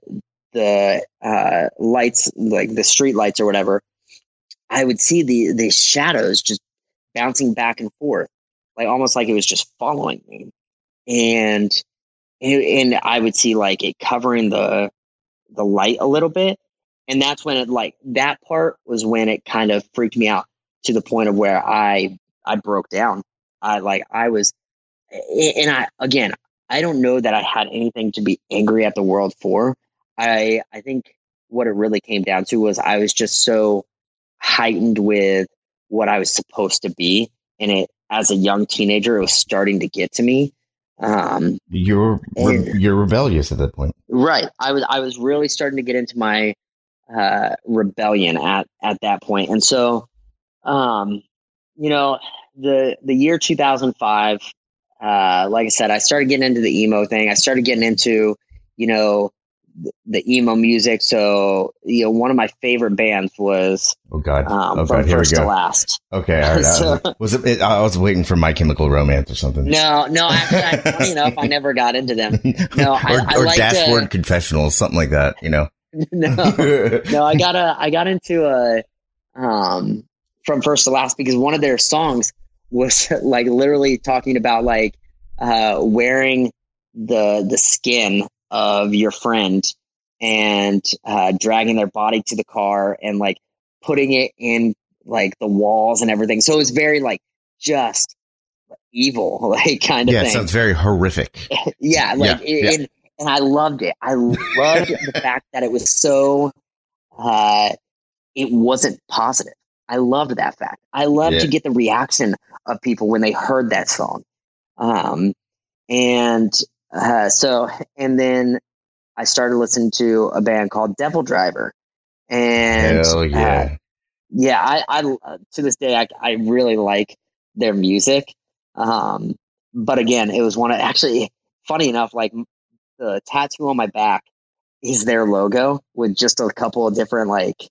the uh, lights, like the street lights or whatever, I would see the the shadows just bouncing back and forth, like almost like it was just following me, and and, I would see like it covering the the light a little bit. And that's when it like that part was when it kind of freaked me out to the point of where I I broke down. I like I was and I again, I don't know that I had anything to be angry at the world for. I I think what it really came down to was I was just so heightened with what I was supposed to be and it as a young teenager it was starting to get to me um, you're re- you're rebellious at that point, right? I was I was really starting to get into my uh, rebellion at at that point, and so, um, you know, the the year 2005. Uh, like I said, I started getting into the emo thing. I started getting into, you know, the emo music. So you know, one of my favorite bands was oh god, um, oh god, first to last. Okay, right. [LAUGHS] so, was it, I was waiting for My Chemical Romance or something. No, no. Actually, funny [LAUGHS] enough, I never got into them. No, [LAUGHS] I, or, I or Dashboard to, Confessional, something like that. You know. no, no. I got a. I got into a um from first to last because one of their songs was like literally talking about like uh wearing the the skin of your friend and uh, dragging their body to the car and like putting it in like the walls and everything. So it was very like just evil, [LAUGHS] like kind of yeah, thing. it sounds very horrific. [LAUGHS] yeah, like Yeah, it, yeah. And, and I loved it. I loved the [LAUGHS] fact that it was so uh it wasn't positive. I loved that fact. I loved Yeah. to get the reaction of people when they heard that song. Um and uh so and then I started listening to a band called Devil Driver. And Hell uh, yeah. yeah, I, I uh, to this day I, I really like their music. Um, but again, it was one of actually funny enough, like the tattoo on my back is their logo with just a couple of different like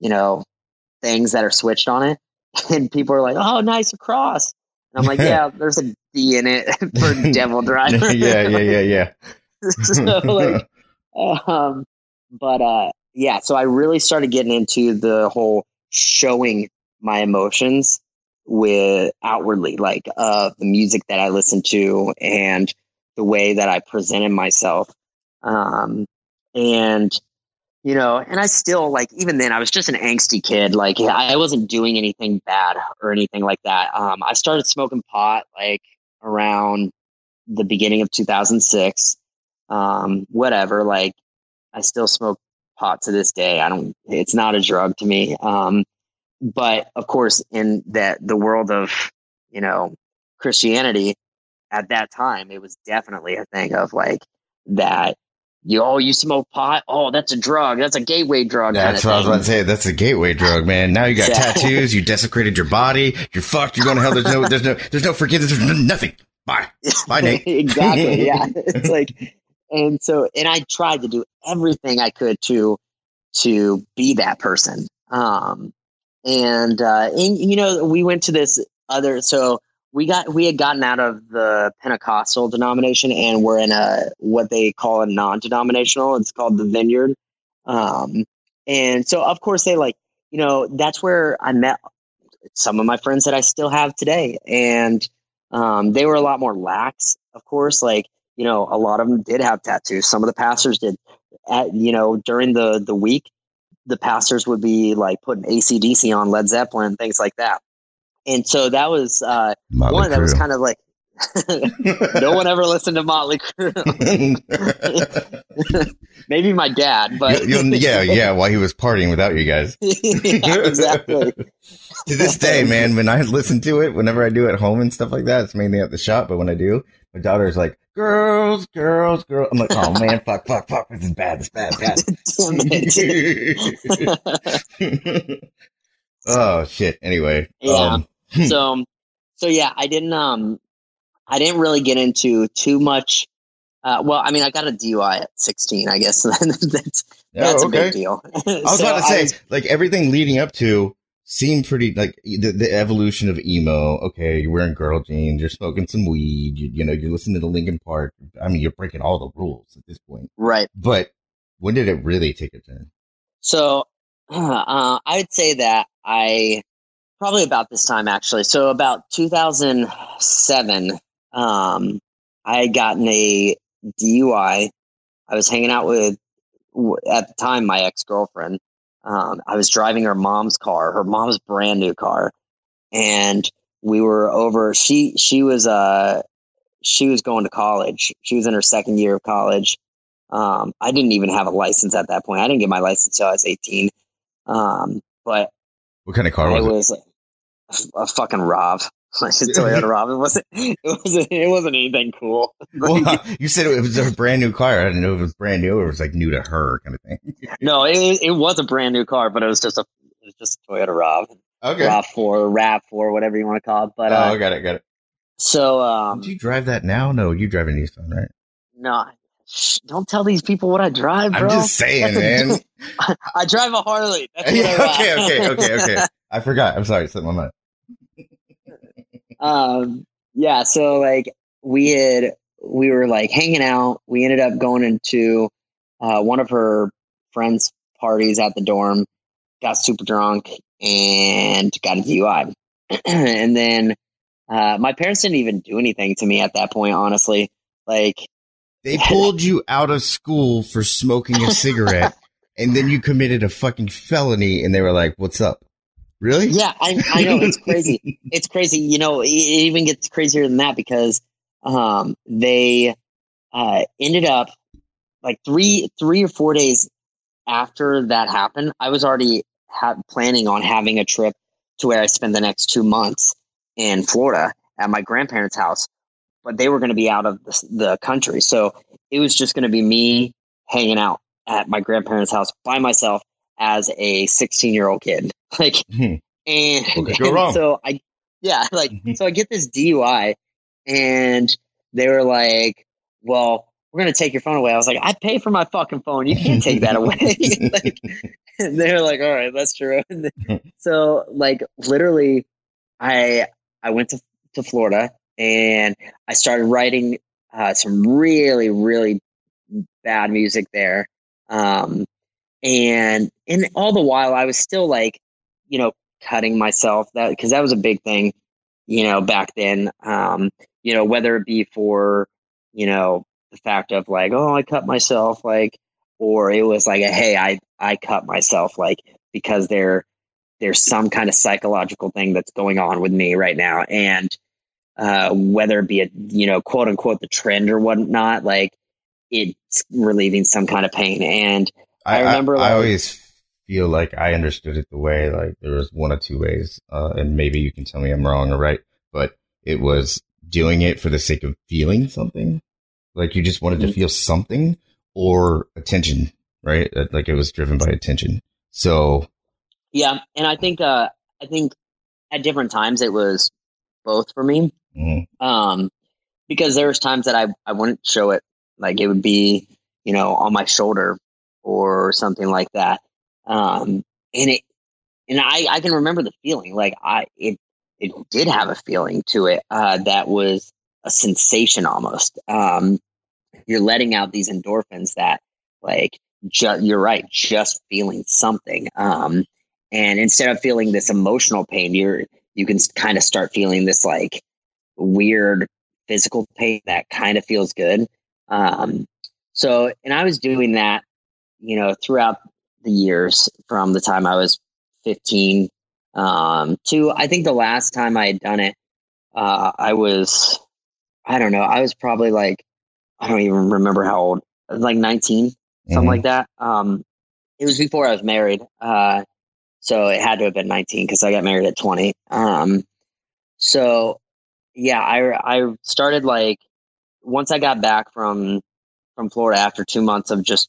you know things that are switched on it, [LAUGHS] and people are like, "Oh, nice cross." I'm like, "Yeah, there's a D in it [LAUGHS] for [LAUGHS] Devil Driver." [LAUGHS] yeah, yeah, yeah, yeah. so like um but uh yeah so i really started getting into the whole showing my emotions with outwardly like uh the music that i listened to and the way that i presented myself um and you know and i still like even then i was just an angsty kid like i wasn't doing anything bad or anything like that um i started smoking pot like around the beginning of 2006 um, whatever. Like, I still smoke pot to this day. I don't. It's not a drug to me. Um, but of course, in that the world of you know Christianity at that time, it was definitely a thing of like that. You oh, you smoke pot? Oh, that's a drug. That's a gateway drug. That's what I was about to say. That's a gateway drug, man. Now you got Yeah. tattoos. You desecrated your body. You're fucked. You're going to hell. There's no, there's no, there's no forgiveness. There's nothing. Bye. [LAUGHS] Bye, Nate. exactly. [LAUGHS] Yeah. It's like, and so, and I tried to do everything I could to, to be that person. Um, and, uh, and, you know, we went to this other, so we got, we had gotten out of the Pentecostal denomination and we're in a, what they call a non-denominational. It's called the Vineyard. Um, and so of course they like, you know, that's where I met some of my friends that I still have today. And, um, they were a lot more lax, of course. Like, you know, a lot of them did have tattoos. Some of the pastors did. At, you know, during the the week, the pastors would be like putting ACDC on Led Zeppelin, things like that. And so that was uh, Motley one that was kind of like [LAUGHS] no one ever listened to Motley Crue. [LAUGHS] Maybe my dad, but You- [LAUGHS] yeah, yeah. While he was partying without you guys. yeah, exactly. To this day, man, when I listen to it, whenever I do it at home and stuff like that, it's mainly at the shop. But when I do, my daughter's like, "Girls, girls, girls." I'm like, "Oh man, fuck, fuck, fuck! This is bad. This is bad, bad." Oh shit. Anyway, Yeah. um, so so yeah i didn't um i didn't really get into too much uh, well i mean i got a dui at 16 i guess [LAUGHS] that's oh, that's a okay. big deal [LAUGHS] I was about to say, like everything leading up to seemed pretty like the, the evolution of emo. Okay, you're wearing girl jeans, you're smoking some weed, you, you know, you're listening to Linkin Park. I mean, you're breaking all the rules at this point. right But when did it really take a turn? so [CLEARS THROAT] uh, i would say that i probably about this time actually. So about 2007 um i had gotten a dui i. Was hanging out with at the time my ex-girlfriend. Um, i was driving her mom's car her mom's brand new car. And we were over she she was uh she was going to college. She was in her second year of college. Um i didn't even have a license at that point. I didn't get my license until i was 18 um but What kind of car it was it? A, fucking a [LAUGHS] Toyota [LAUGHS] Rav. It wasn't. It wasn't. It wasn't anything cool. [LAUGHS] Well, you said it was a brand new car. I didn't know if it was brand new or it was like new to her kind of thing. no, it it was a brand new car, but it was just a it was just a Toyota Rav, Okay. Rav Four, Rav Four, whatever you want to call it. But oh, uh, I got it, got it. so um, Do you drive that now? No, you drive a Nissan, right? no, shh, don't tell these people what I drive, bro. I'm just saying, That's man. I drive a Harley. That's what I okay, okay, okay, okay. I forgot. I'm sorry. Slipped my mind. Um yeah so like we had we were like hanging out. We ended up going into uh one of her friends parties at the dorm got super drunk and got a dui [CLEARS THROAT] and then uh my parents didn't even do anything to me at that point honestly. Like They [LAUGHS] pulled you out of school for smoking a cigarette, [LAUGHS] and then you committed a fucking felony, and they were like, "What's up?" Really? Yeah, I, I know it's crazy. [LAUGHS] it's crazy. You know, it even gets crazier than that because um, they uh, ended up like three three or four days after that happened. I was already ha- planning on having a trip to where I spend the next two months in Florida at my grandparents' house, but they were going to be out of the, the country, so it was just going to be me hanging out at my grandparents' house by myself as a 16 year old kid. [LAUGHS] Like, Hmm. and, What could go and so I, yeah, [LAUGHS] like, Mhm. so I get this DUI and they were like, well, we're going to take your phone away. I was like, I pay for my fucking phone. You can't take that away. [LAUGHS] like, and they're like, all right, that's true. And so like literally I, I went to, to Florida and I started writing uh, some really, really bad music there. Um, and and all the while I was still like, you know, cutting myself that because that was a big thing, you know, back then. Um, you know, whether it be for, you know, the fact of like, oh, I cut myself, like, or it was like, a, hey, I I cut myself, like, because there there's some kind of psychological thing that's going on with me right now, and uh, whether it be a you know quote unquote the trend or whatnot, like it's relieving some kind of pain. And I remember, I, like- always feel like I understood it the way like there was one or two ways, uh, and maybe you can tell me I'm wrong or right, but it was doing it for the sake of feeling something, like you just wanted to Mhm. feel something, or attention, right? Uh, Like it was driven by attention. So yeah, and I think uh, I think at different times it was both for me. mm, um, because there was times that I, I wouldn't show it like it would be you know on my shoulder or something like that. Um, and it and I, I can remember the feeling like I it it did have a feeling to it uh, that was a sensation almost. Um, you're letting out these endorphins that like ju- you're right just feeling something. Um, and instead of feeling this emotional pain you're you can kind of start feeling this like weird physical pain that kind of feels good. Um, so, and I was doing that, you know, throughout the years from the time I was 15 um, to I think the last time I had done it, uh, I was, I don't know, I was probably like, I don't even remember how old, like 19, something mhm. like that. Um, it was before I was married. Uh, so it had to have been 19 because I got married at 20. Um, so yeah, I I started like once I got back from from Florida after two months of just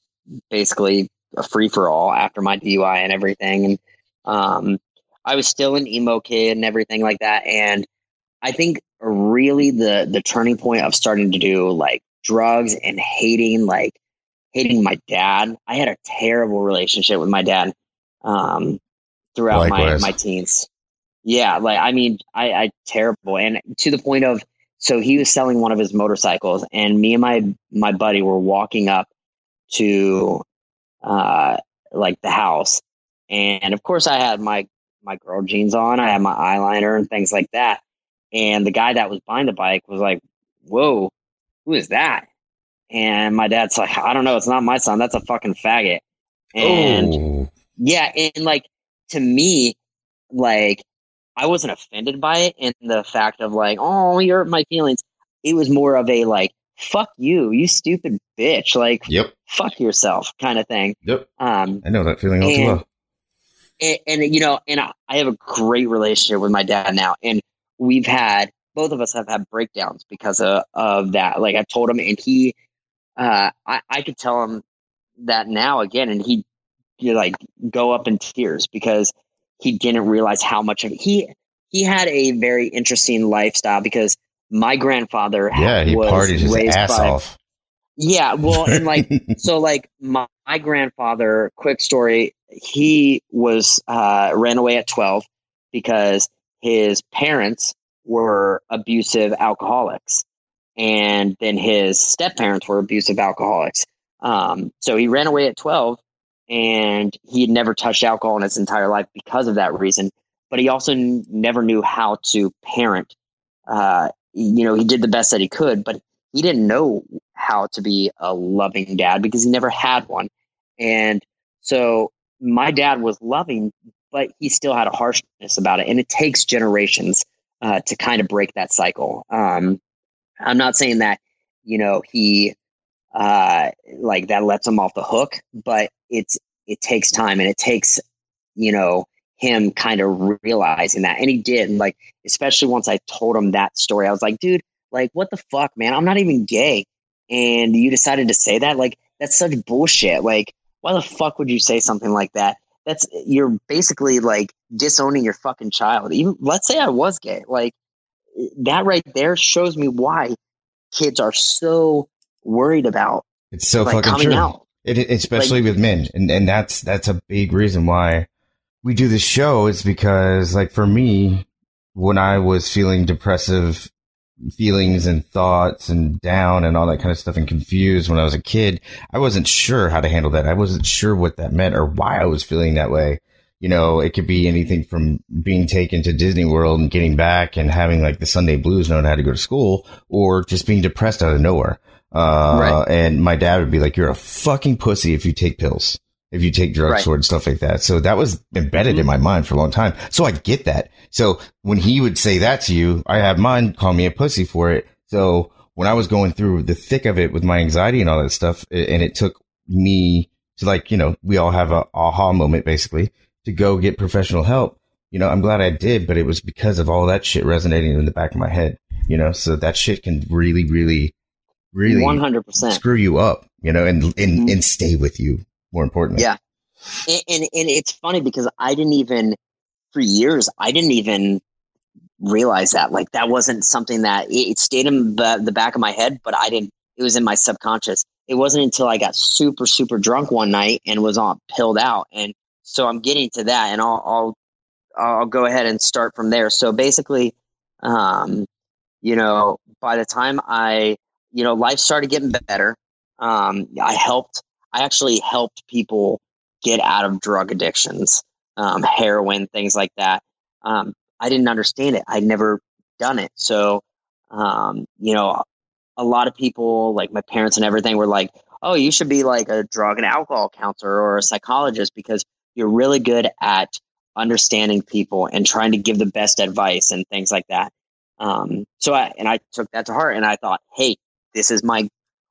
basically a free for all after my DUI and everything, and um, I was still an emo kid and everything like that. And I think really the the turning point of starting to do like drugs and hating like hating my dad. I had a terrible relationship with my dad um, throughout my my teens. Yeah, like I mean, I, I terrible, and to the point of so he was selling one of his motorcycles, and me and my my buddy were walking up to uh like the house, and of course I had my my girl jeans on, I had my eyeliner and things like that, and the guy that was buying the bike was like, "Whoa, who is that?" And my dad's like, "I don't know, it's not my son, that's a fucking faggot," and oh, yeah, and like to me, like I wasn't offended by it in the fact of like, oh, you hurt my feelings. It was more of a like, fuck you, you stupid bitch, like yep, fuck yourself kind of thing. yep. Um, I know that feeling all too And- well. and, and you know, and I, I have a great relationship with my dad now, and we've had both of us have had breakdowns because of, of that. Like I told him, and he, uh, I, I could tell him that now again, and he, you like go up in tears because he didn't realize how much of he he had a very interesting lifestyle because my grandfather Yeah, he was partied his raised ass by, off. yeah, well, and like [LAUGHS] so like my, my grandfather quick story he was uh ran away at 12 because his parents were abusive alcoholics and then his step parents were abusive alcoholics um so he ran away at 12 and he had never touched alcohol in his entire life because of that reason but he also n- never knew how to parent uh you know he did the best that he could but he didn't know how to be a loving dad because he never had one. And so my dad was loving, but he still had a harshness about it. And it takes generations uh, to kind of break that cycle. Um, I'm not saying that, you know, he uh, like that lets him off the hook, but it's, it takes time and it takes, you know, him kind of realizing that. And he did. And like, especially once I told him that story, I was like, dude, like, what the fuck, man? I'm not even gay. And you decided to say that? Like, that's such bullshit. Like, why the fuck would you say something like that? That's you're basically like disowning your fucking child. Even let's say I was gay. Like that right there shows me why kids are so worried about it's so like, fucking coming true. out. It, especially Like- with men, and and that's that's a big reason why we do this show. Is because like for me, when I was feeling depressive feelings and thoughts and down and all that kind of stuff and confused when I was a kid, I wasn't sure how to handle that. I wasn't sure what that meant or why I was feeling that way. You know, it could be anything from being taken to Disney World and getting back and having like the Sunday blues, knowing how to go to school, or just being depressed out of nowhere. Uh, Right. and my dad would be like, you're a fucking pussy if you take pills, if you take drugs Right. or stuff like that. So that was embedded in my mind for a long time. So I get that. So when he would say that to you, I have mine call me a pussy for it. So when I was going through the thick of it with my anxiety and all that stuff, and it took me to like, you know, we all have a aha moment basically to go get professional help. You know, I'm glad I did, but it was because of all that shit resonating in the back of my head, you know, so that shit can really, really, really One hundred percent. screw you up, you know, and, and, Mhm. and stay with you more importantly. Yeah. And, and and it's funny because I didn't even for years I didn't even realize that like that wasn't something that it, it stayed in the, the back of my head, but I didn't. It was in my subconscious. It wasn't until I got super super drunk one night and was on pilled out, and so I'm getting to that, and I'll I'll I'll go ahead and start from there. So basically, um, you know, by the time I you know life started getting better, um, I helped. I actually helped people get out of drug addictions, um, heroin, things like that. Um, I didn't understand it. I'd never done it. So, um, you know, a lot of people, like my parents and everything, were like, oh, you should be like a drug and alcohol counselor or a psychologist because you're really good at understanding people and trying to give the best advice and things like that. Um, so I, and I took that to heart and I thought, hey, this is my,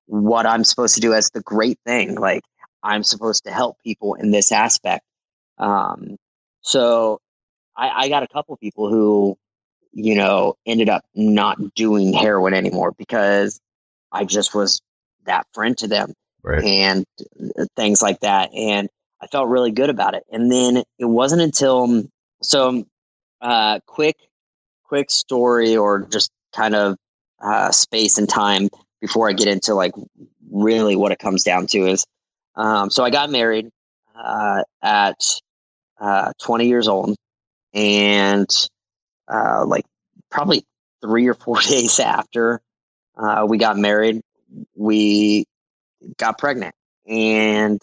what I'm supposed to do as the great thing. Like, I'm supposed to help people in this aspect. Um, so I, I got a couple people who, you know, ended up not doing heroin anymore because I just was that friend to them Right. and uh, things like that. And I felt really good about it. And then it wasn't until, so, uh, quick, quick story or just kind of uh, space and time before I get into like really what it comes down to is um, so I got married uh, at uh, 20 years old, and uh, like probably three or four [LAUGHS] days after uh, we got married, we got pregnant and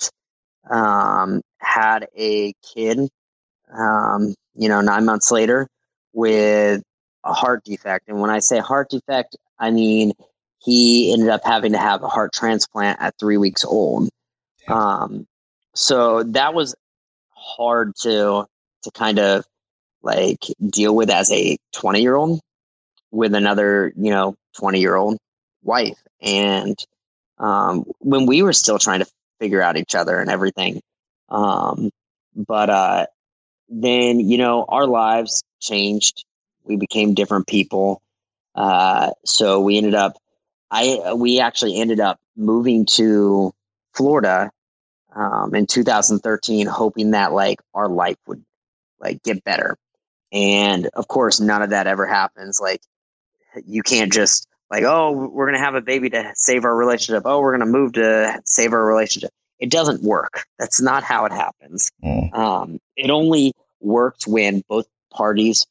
um, had a kid. Um, you know, nine months later with a heart defect, and when I say heart defect, I mean he ended up having to have a heart transplant at three weeks old. Um, so that was hard to to kind of like deal with as a 20 year old with another, you know, 20 year old wife. And um, when we were still trying to figure out each other and everything. Um, but uh, then, you know, our lives changed. We became different people. Uh, so we ended up, I, we actually ended up moving to Florida um, in 2013, hoping that like our life would like get better. And of course, none of that ever happens. Like, you can't just like, oh, we're gonna have a baby to save our relationship. Oh, we're gonna move to save our relationship. It doesn't work. That's not how it happens. Mm. Um, it only works when both parties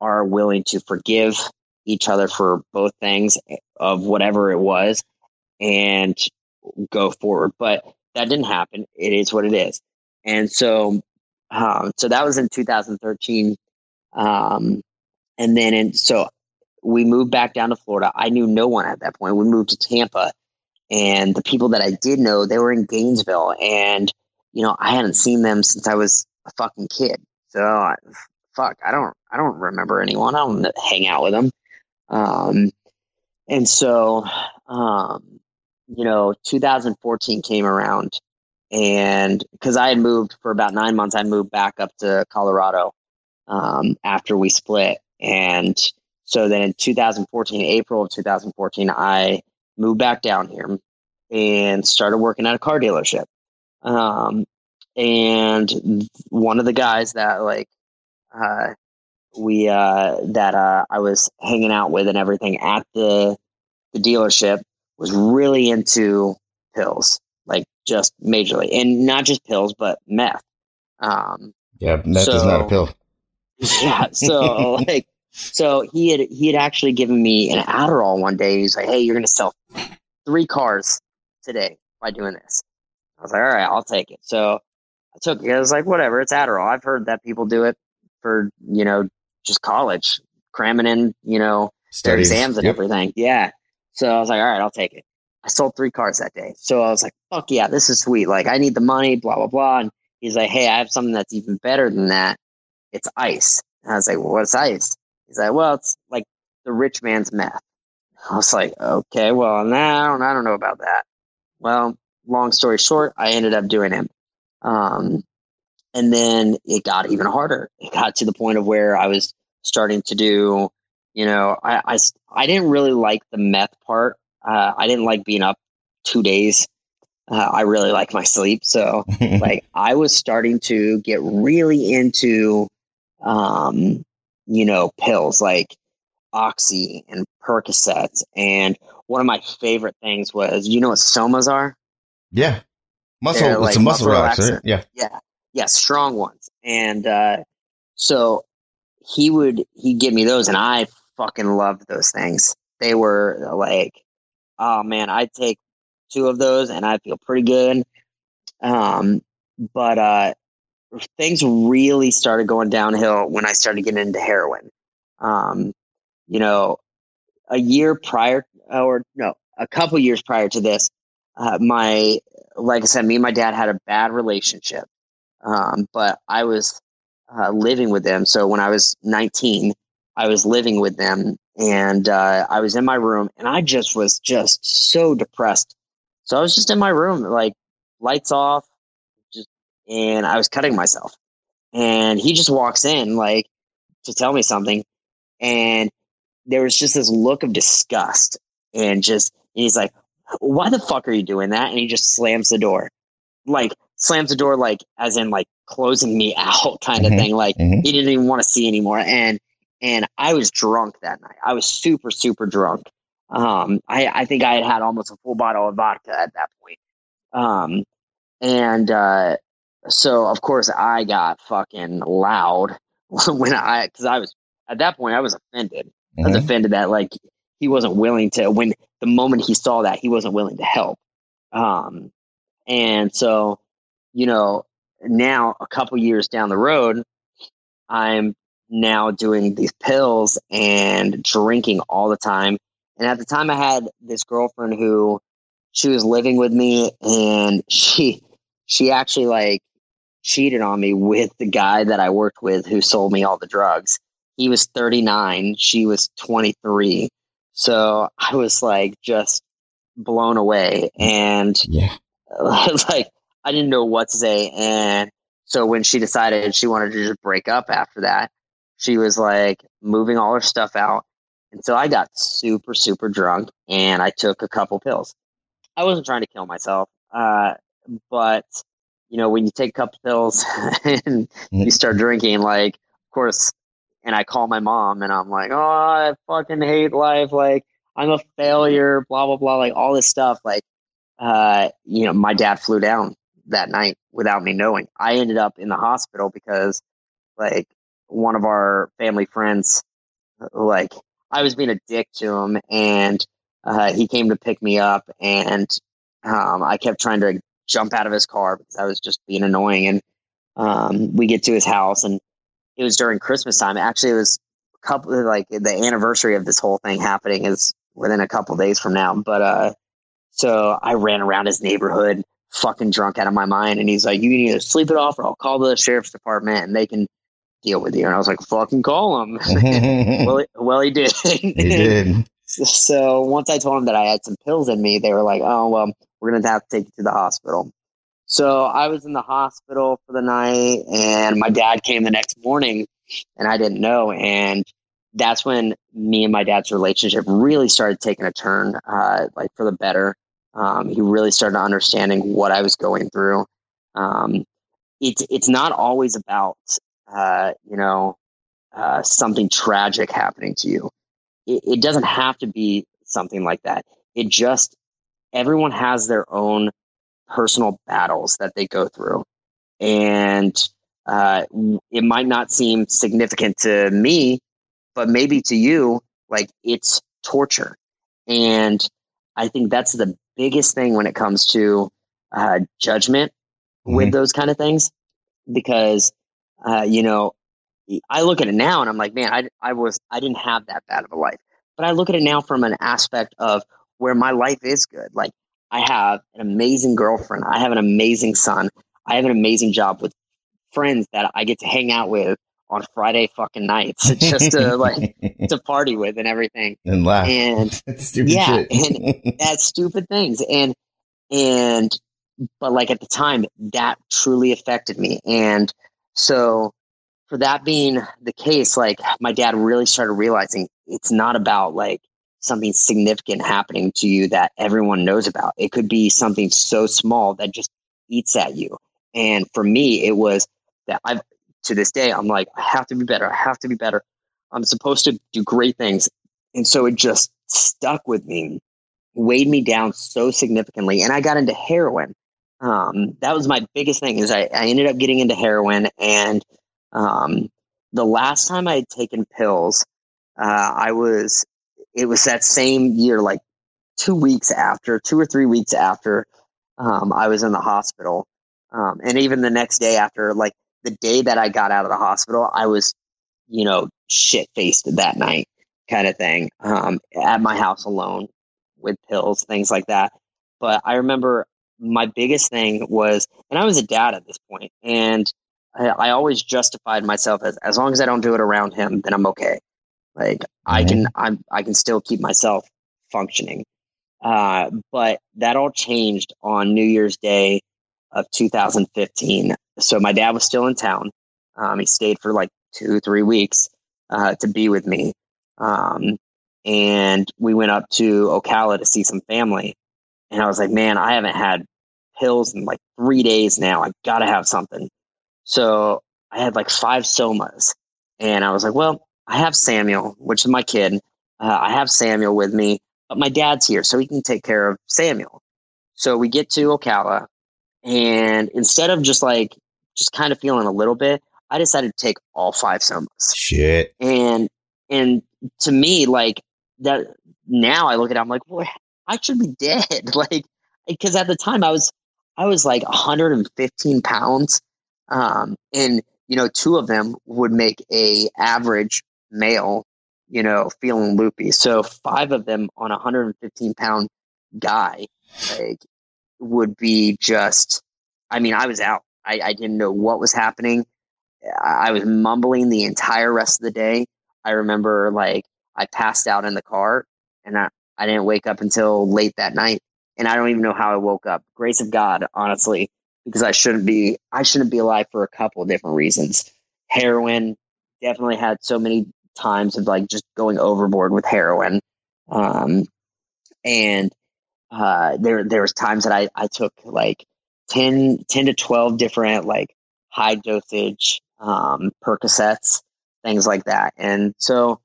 are willing to forgive each other for both things of whatever it was and go forward. But that didn't happen. It is what it is. And so, um, so that was in 2013. Um, and then, and so we moved back down to Florida. I knew no one at that point. We moved to Tampa, and the people that I did know, they were in Gainesville, and you know, I hadn't seen them since I was a fucking kid. So I, fuck, I don't I don't remember anyone. I don't hang out with them. Um, and so, um, you know, 2014 came around, and because I had moved for about nine months, I moved back up to Colorado um, after we split, and so then in 2014, April of 2014, I moved back down here and started working at a car dealership. Um, and one of the guys that like uh, we uh, that uh, I was hanging out with and everything at the the dealership was really into pills, like just majorly, and not just pills, but meth. Um, yeah, meth so, is not a pill. [LAUGHS] Yeah, so like, so he had he had actually given me an Adderall one day. He's like, "Hey, you're gonna sell three cars today by doing this." I was like, "All right, I'll take it." So I took it. I was like, "Whatever, it's Adderall." I've heard that people do it for you know just college, cramming in you know their exams and yep. everything. Yeah. So I was like, all right, I'll take it. I sold three cars that day. So I was like, fuck yeah, this is sweet. Like I need the money, blah blah blah. And he's like, hey, I have something that's even better than that. It's ice. And I was like, well, what's ice? He's like, well, it's like the rich man's meth. I was like, okay, well, now I don't know about that. Well, long story short, I ended up doing it. Um, and then it got even harder. It got to the point of where I was starting to do, you know, I, I, I didn't really like the meth part. Uh, I didn't like being up two days. Uh, I really like my sleep. So, [LAUGHS] like, I was starting to get really into, um, you know, pills like Oxy and Percocet. And one of my favorite things was, you know what somas are? Yeah. Muscle, it's a muscle, muscle relaxer. Right? Yeah. Yeah yeah, strong ones. And uh, so he would he'd give me those, and I fucking loved those things. They were like, oh man, I'd take two of those, and I feel pretty good. Um, but uh, things really started going downhill when I started getting into heroin. Um, you know, a year prior, or no, a couple years prior to this, uh, my like I said, me and my dad had a bad relationship. Um, but I was uh, living with them. So when I was 19, I was living with them and uh, I was in my room and I just was just so depressed. So I was just in my room, like lights off, just, and I was cutting myself. And he just walks in, like, to tell me something. And there was just this look of disgust and just, and he's like, why the fuck are you doing that? And he just slams the door. Like, slams the door like as in like closing me [LAUGHS] out kind of mm-hmm. thing. Like mm-hmm. he didn't even want to see anymore. And and I was drunk that night. I was super super drunk. Um, I I think I had had almost a full bottle of vodka at that point. Um, and uh, so of course I got fucking loud [LAUGHS] when I because I was at that point I was offended. Mm-hmm. I was mm-hmm. offended that like he wasn't willing to when the moment he saw that he wasn't willing to help. Um, and so you know, now a couple years down the road, I'm now doing these pills and drinking all the time. And at the time, I had this girlfriend who she was living with me, and [LAUGHS] she she actually like cheated on me with the guy that I worked with who sold me all the drugs. He was 39, she was 23. So I was like just blown away. And yeah, [LAUGHS] like I didn't know what to say. And so when she decided she wanted to just break up after that, she was like moving all her stuff out. And so I got super, super drunk and I took a couple pills. I wasn't trying to kill myself. Uh, but, you know, when you take a couple pills [LAUGHS] and you mm. start drinking, like, of course, and I call my mom and I'm like, oh, I fucking hate life. Like, I'm a failure, blah, blah, blah, like all this stuff. Like, uh, you know, my dad flew down that night without me knowing. I ended up in the hospital because like one of our family friends like I was being a dick to him and uh, he came to pick me up and um, I kept trying to jump out of his car because I was just being annoying and um, we get to his house and it was during Christmas time. Actually, it was a couple like the anniversary of this whole thing happening is within a couple days from now. But uh, so I ran around his neighborhood fucking drunk out of my mind. And he's like, you need to sleep it off or I'll call the sheriff's department and they can deal with you. And I was like, fucking call him. [LAUGHS] [LAUGHS] well, he, well, he did. he did. [LAUGHS] So once I told him that I had some pills in me, they were like, oh, well, we're going to have to take you to the hospital. So I was in the hospital for the night, and my dad came the next morning, and I didn't know. And that's when me and my dad's relationship really started taking a turn, uh, like for the better. Um, he really started understanding what I was going through. Um, it's it's not always about uh, you know uh, something tragic happening to you. It, it doesn't have to be something like that. It just everyone has their own personal battles that they go through, and uh, it might not seem significant to me, but maybe to you, like it's torture. And I think that's the biggest thing when it comes to uh, judgment mm-hmm. with those kind of things, because uh, you know, I look at it now and I'm like, man, I, I was I didn't have that bad of a life, but I look at it now from an aspect of where my life is good. Like I have an amazing girlfriend, I have an amazing son, I have an amazing job with friends that I get to hang out with on Friday fucking nights [LAUGHS] just to like to [LAUGHS] party with and everything. And laugh. And [LAUGHS] stupid yeah shit. and that's stupid things. And and but like at the time that truly affected me. And so for that being the case like my dad really started realizing it's not about like something significant happening to you that everyone knows about. It could be something so small that just eats at you. And for me it was that I've to this day, I'm like, I have to be better. I have to be better. I'm supposed to do great things. And so it just stuck with me, weighed me down so significantly. And I got into heroin. Um, that was my biggest thing is I, I ended up getting into heroin. And um, the last time I had taken pills, uh, I was, it was that same year, like two weeks after, two or three weeks after um, I was in the hospital. Um, and even the next day after, like the day that I got out of the hospital, I was, you know, shit faced that night kind of thing um, at my house alone with pills, things like that. But I remember my biggest thing was, and I was a dad at this point, and I, I always justified myself as as long as I don't do it around him, then I'm okay. Like mm-hmm. I can, I'm, I can still keep myself functioning. Uh, but that all changed on New Year's Day of 2015 so my dad was still in town. Um, he stayed for like two, three weeks uh, to be with me. Um, and we went up to Ocala to see some family. And I was like, man, I haven't had pills in like three days now. I gotta have something. So I had like five somas. And I was like, well, I have Samuel, which is my kid. Uh, I have Samuel with me, but my dad's here, so he can take care of Samuel. So we get to Ocala, and instead of just like just kind of feeling a little bit, I decided to take all five somas. Shit. And and to me, like that now I look at it, I'm like, boy, I should be dead. [LAUGHS] like because at the time I was I was like 115 pounds. Um, and you know, two of them would make a average male, you know, feeling loopy. So five of them on a 115 pound guy, like would be just I mean, I was out. I, I didn't know what was happening. I was mumbling the entire rest of the day. I remember like I passed out in the car and I, I didn't wake up until late that night. And I don't even know how I woke up. Grace of God, honestly, because I shouldn't be I shouldn't be alive for a couple of different reasons. Heroin definitely had so many times of like just going overboard with heroin. Um, and uh, there there was times that I, I took like 10, 10 to 12 different like high dosage um, Percocets, things like that. And so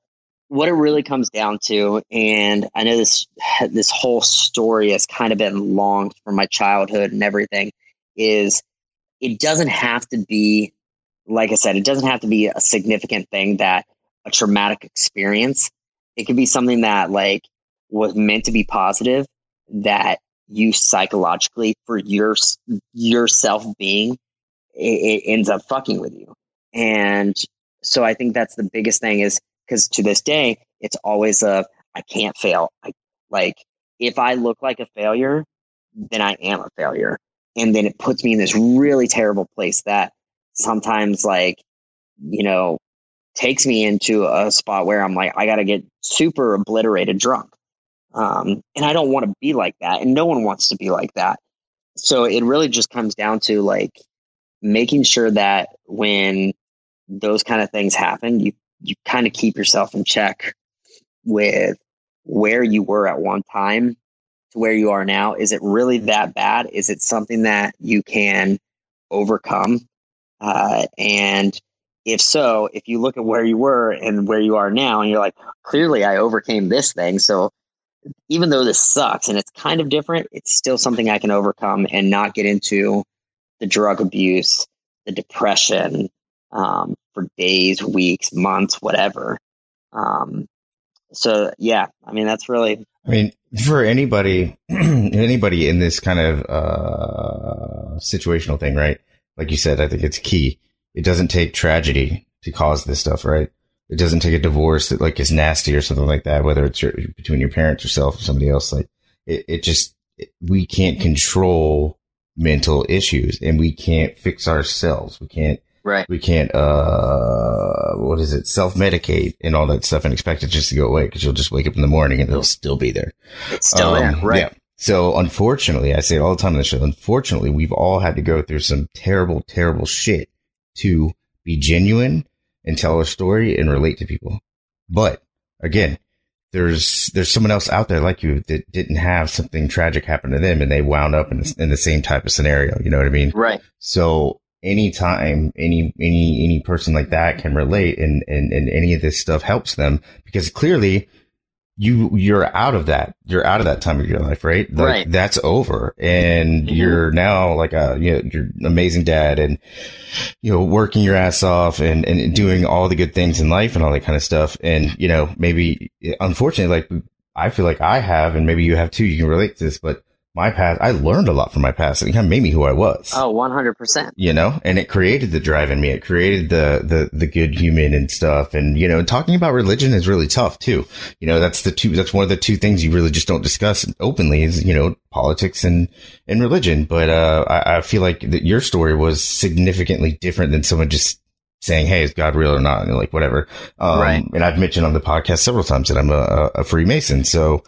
what it really comes down to, and I know this [SIGHS] this whole story has kind of been long from my childhood and everything, is it doesn't have to be, like I said, it doesn't have to be a significant thing that a traumatic experience. It could be something that like was meant to be positive that you psychologically for your your self being it, it ends up fucking with you. And so i think that's the biggest thing is because to this day it's always a i can't fail. I, like if i look like a failure then i am a failure. And then it puts me in this really terrible place that sometimes like you know, takes me into a spot where I'm like, I got to get super obliterated drunk. Um, and I don't want to be like that. And no one wants to be like that. So it really just comes down to like making sure that when those kind of things happen, you, you kind of keep yourself in check with where you were at one time to where you are now. Is it really that bad? Is it something that you can overcome? Uh, and if so, if you look at where you were and where you are now, and you're like, clearly I overcame this thing. So even though this sucks and it's kind of different, it's still something I can overcome and not get into the drug abuse, the depression um, for days, weeks, months, whatever. Um, so yeah, I mean that's really. I mean, for anybody, [CLEARS THROAT] anybody in this kind of uh, situational thing, right? Like you said, I think it's key. It doesn't take tragedy to cause this stuff, right? It doesn't take a divorce that like is nasty or something like that, whether it's your, between your parents, yourself, or somebody else. Like it, it just it, we can't control mental issues, and we can't fix ourselves. We can't Right. We can't, uh, what is it? Self medicate and all that stuff and expect it just to go away because you'll just wake up in the morning and it'll still be there. It's still um, there. Right. Yeah. So unfortunately, I say it all the time on the show. Unfortunately, we've all had to go through some terrible, terrible shit to be genuine and tell a story and relate to people. But again, there's there's someone else out there like you that didn't have something tragic happen to them and they wound up in, in the same type of scenario. You know what I mean? Right. So anytime any any any person like that can relate and and and any of this stuff helps them because clearly you you're out of that you're out of that time of your life right? Like right. that's over. And mm-hmm. you're now like a you know you're amazing dad and you know working your ass off and and doing all the good things in life and all that kind of stuff. And you know maybe unfortunately like I feel like I have and maybe you have too. You can relate to this but my past, I learned a lot from my past. and It kind of made me who I was. Oh, 100%. You know, and it created the drive in me. It created the, the, the good human and stuff. And, you know, talking about religion is really tough too. You know, that's the two, that's one of the two things you really just don't discuss openly is, you know, politics and, and religion. But, uh, I, I feel like that your story was significantly different than someone just saying, Hey, is God real or not? And like, whatever. Um, right. and I've mentioned on the podcast several times that I'm a, a Freemason. So,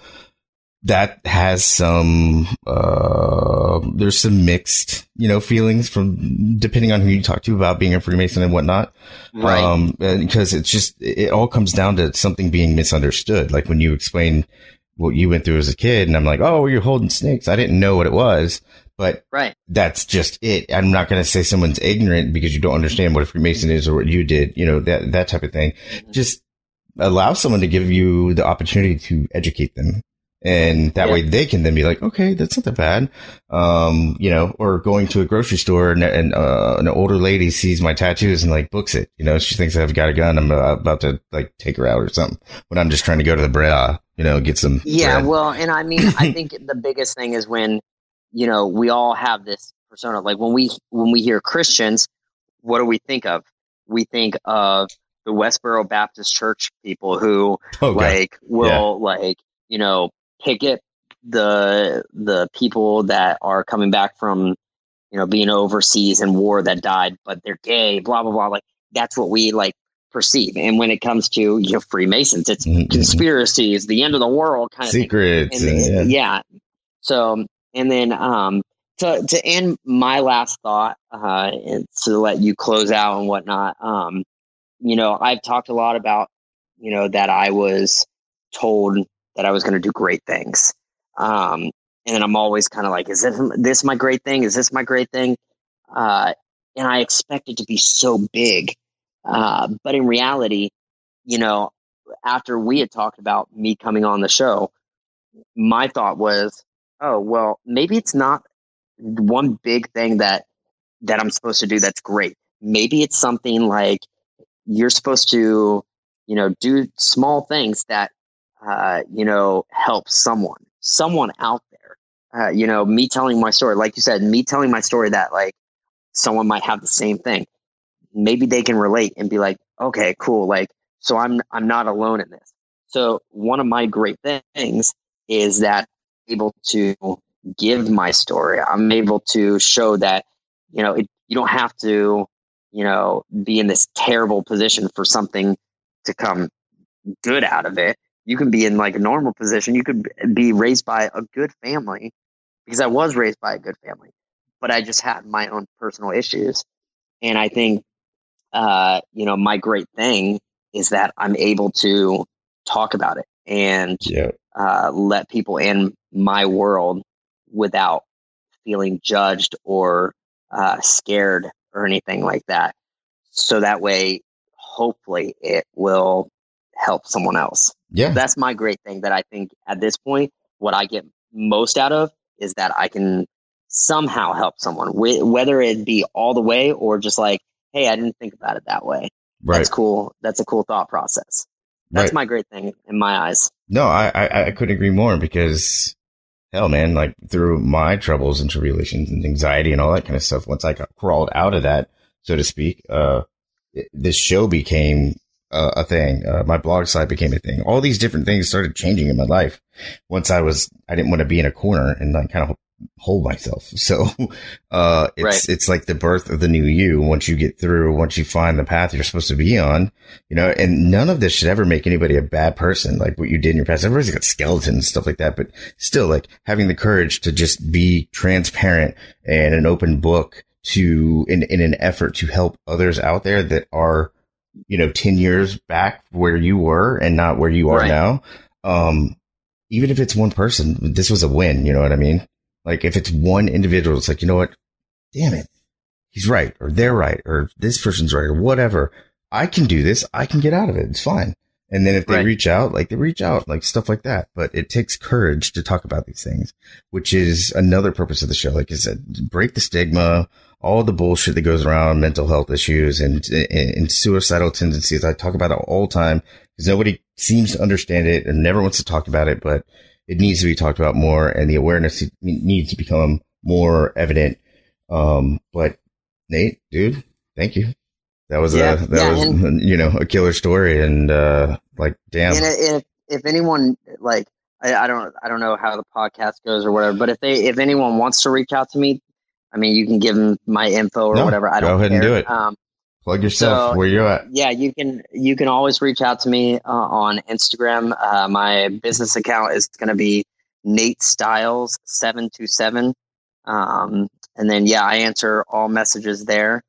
that has some uh, there's some mixed you know feelings from depending on who you talk to about being a freemason and whatnot. Right. Um, because it's just it all comes down to something being misunderstood. Like when you explain what you went through as a kid and i'm like oh you're holding snakes. I didn't know what it was but right. that's just it. I'm not going to say someone's ignorant because you don't understand what a freemason is or what you did you know that that type of thing. Mm-hmm. just allow someone to give you the opportunity to educate them and that yeah. way they can then be like, okay, that's not that bad. Um, you know, or going to a grocery store and, and uh, an older lady sees my tattoos and like books it. You know, she thinks I've got a gun. I'm uh, about to like take her out or something when I'm just trying to go to the bra, you know, get some. Yeah. Bread. Well, and I mean, I think [COUGHS] the biggest thing is when, you know, we all have this persona. Like when we, when we hear Christians, what do we think of? We think of the Westboro Baptist Church people who oh, like will yeah. like, you know, picket the the people that are coming back from you know being overseas in war that died but they're gay blah blah blah like that's what we like perceive and when it comes to you know freemasons it's mm-hmm. conspiracies the end of the world kind of secrets yeah. yeah so and then um to to end my last thought uh and to let you close out and whatnot um you know i've talked a lot about you know that i was told that I was going to do great things. Um, and then I'm always kind of like, is this, this my great thing? Is this my great thing? Uh, and I expect it to be so big. Uh, but in reality, you know, after we had talked about me coming on the show, my thought was, oh, well, maybe it's not one big thing that that I'm supposed to do that's great. Maybe it's something like you're supposed to, you know, do small things that uh, you know, help someone, someone out there. Uh, you know, me telling my story, like you said, me telling my story that like someone might have the same thing. Maybe they can relate and be like, okay, cool. Like, so I'm I'm not alone in this. So one of my great things is that I'm able to give my story. I'm able to show that you know it, you don't have to you know, be in this terrible position for something to come good out of it. You can be in like a normal position. You could be raised by a good family because I was raised by a good family, but I just had my own personal issues. And I think, uh, you know, my great thing is that I'm able to talk about it and Yeah. uh, let people in my world without feeling judged or uh, scared or anything like that. So that way, hopefully, it will help someone else. Yeah. That's my great thing that I think at this point, what I get most out of is that I can somehow help someone, wh- whether it be all the way or just like, hey, I didn't think about it that way. Right. That's cool. That's a cool thought process. That's Right. my great thing in my eyes. No, I, I, I couldn't agree more because hell, man, like through my troubles and tribulations and anxiety and all that kind of stuff, once I got crawled out of that, so to speak, uh, this show became uh, a thing. Uh, my blog site became a thing. All these different things started changing in my life once I was, I didn't want to be in a corner and like kind of hold myself. [LAUGHS] So, uh, it's, Right. it's like the birth of the new you. Once you get through, once you find the path you're supposed to be on, you know, and none of this should ever make anybody a bad person, like what you did in your past. Everybody's got skeletons and stuff like that, but still, like having the courage to just be transparent and an open book to, in, in an effort to help others out there that are, you know, 10 years back where you were and not where you are Right. now. Um, even if it's one person, this was a win. You know what I mean? Like if it's one individual, it's like, you know what? Damn it. He's right or they're right or this person's right or whatever. I can do this. I can get out of it. It's fine. And then if they Right. reach out, like they reach out, like stuff like that. But it takes courage to talk about these things, which is another purpose of the show. Like I said, break the stigma, all the bullshit that goes around mental health issues and, and, and suicidal tendencies. I talk about it all the time because nobody seems to understand it and never wants to talk about it, but it needs to be talked about more and the awareness needs to become more evident. Um, but Nate, dude, thank you. That was Yeah, a, that yeah, was, [LAUGHS] you know, a killer story. And, uh, like, damn. And if if anyone like I, I don't I don't know how the podcast goes or whatever, but if they if anyone wants to reach out to me, I mean you can give them my info or No, whatever. I go don't go ahead and do it. Um, plug yourself so- where you're at. yeah, you can you can always reach out to me uh, on Instagram. Uh, my business account is going to be Nate Styles seven two seven, um, and then yeah, I answer all messages there.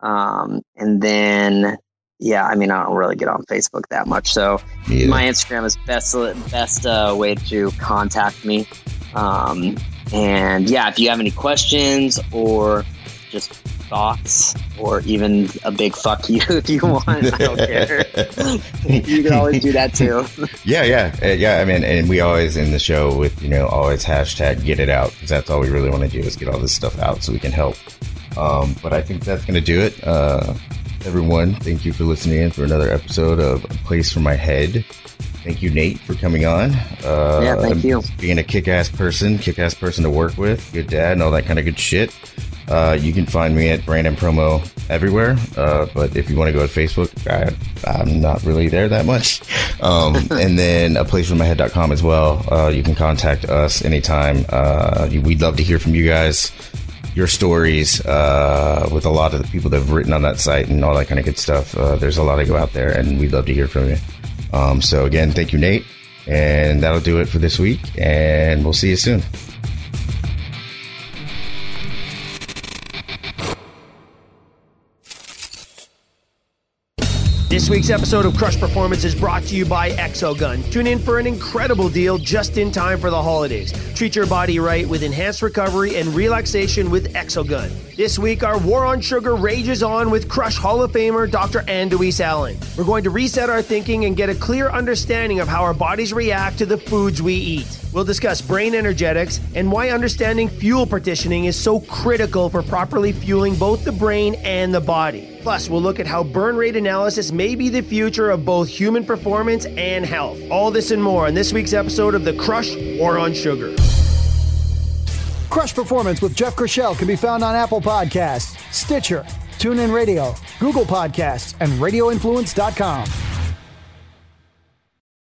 Um, and then yeah, I mean I don't really get on Facebook that much, so my Instagram is best best uh, way to contact me. Um, and yeah, if you have any questions or just thoughts or even a big fuck you [LAUGHS] if you want, I don't care. [LAUGHS] you can always do that too. [LAUGHS] Yeah, yeah, uh, yeah. I mean, and we always in the show with you know always hashtag get it out because that's all we really want to do is get all this stuff out so we can help. Um, but I think that's gonna do it. Uh, everyone, thank you for listening in for another episode of A Place for My Head. Thank you, Nate, for coming on. Uh, Yeah, thank you. Being a kick-ass person, kick-ass person to work with, good dad, and all that kind of good shit. Uh, you can find me at Brandon Promo everywhere. Uh, but if you want to go to Facebook, I, I'm not really there that much. [LAUGHS] Um, [LAUGHS] and then a place for my head.com as well. Uh, you can contact us anytime. Uh, we'd love to hear from you guys, your stories, uh, with a lot of the people that have written on that site and all that kind of good stuff. Uh, there's a lot to go out there and we'd love to hear from you. Um, so again, thank you, Nate. And that'll do it for this week. And we'll see you soon. Week's episode of Crush Performance is brought to you by Exogun. Tune in for an incredible deal just in time for the holidays. Treat your body right with enhanced recovery and relaxation with Exogun. This week, our war on sugar rages on with Crush Hall of Famer Dr. Anduis Allen. We're going to reset our thinking and get a clear understanding of how our bodies react to the foods we eat. We'll discuss brain energetics and why understanding fuel partitioning is so critical for properly fueling both the brain and the body. Plus, we'll look at how burn rate analysis may be the future of both human performance and health. All this and more on this week's episode of The Crush or on Sugar. Crush Performance with Jeff Chriselle can be found on Apple Podcasts, Stitcher, TuneIn Radio, Google Podcasts, and RadioInfluence.com.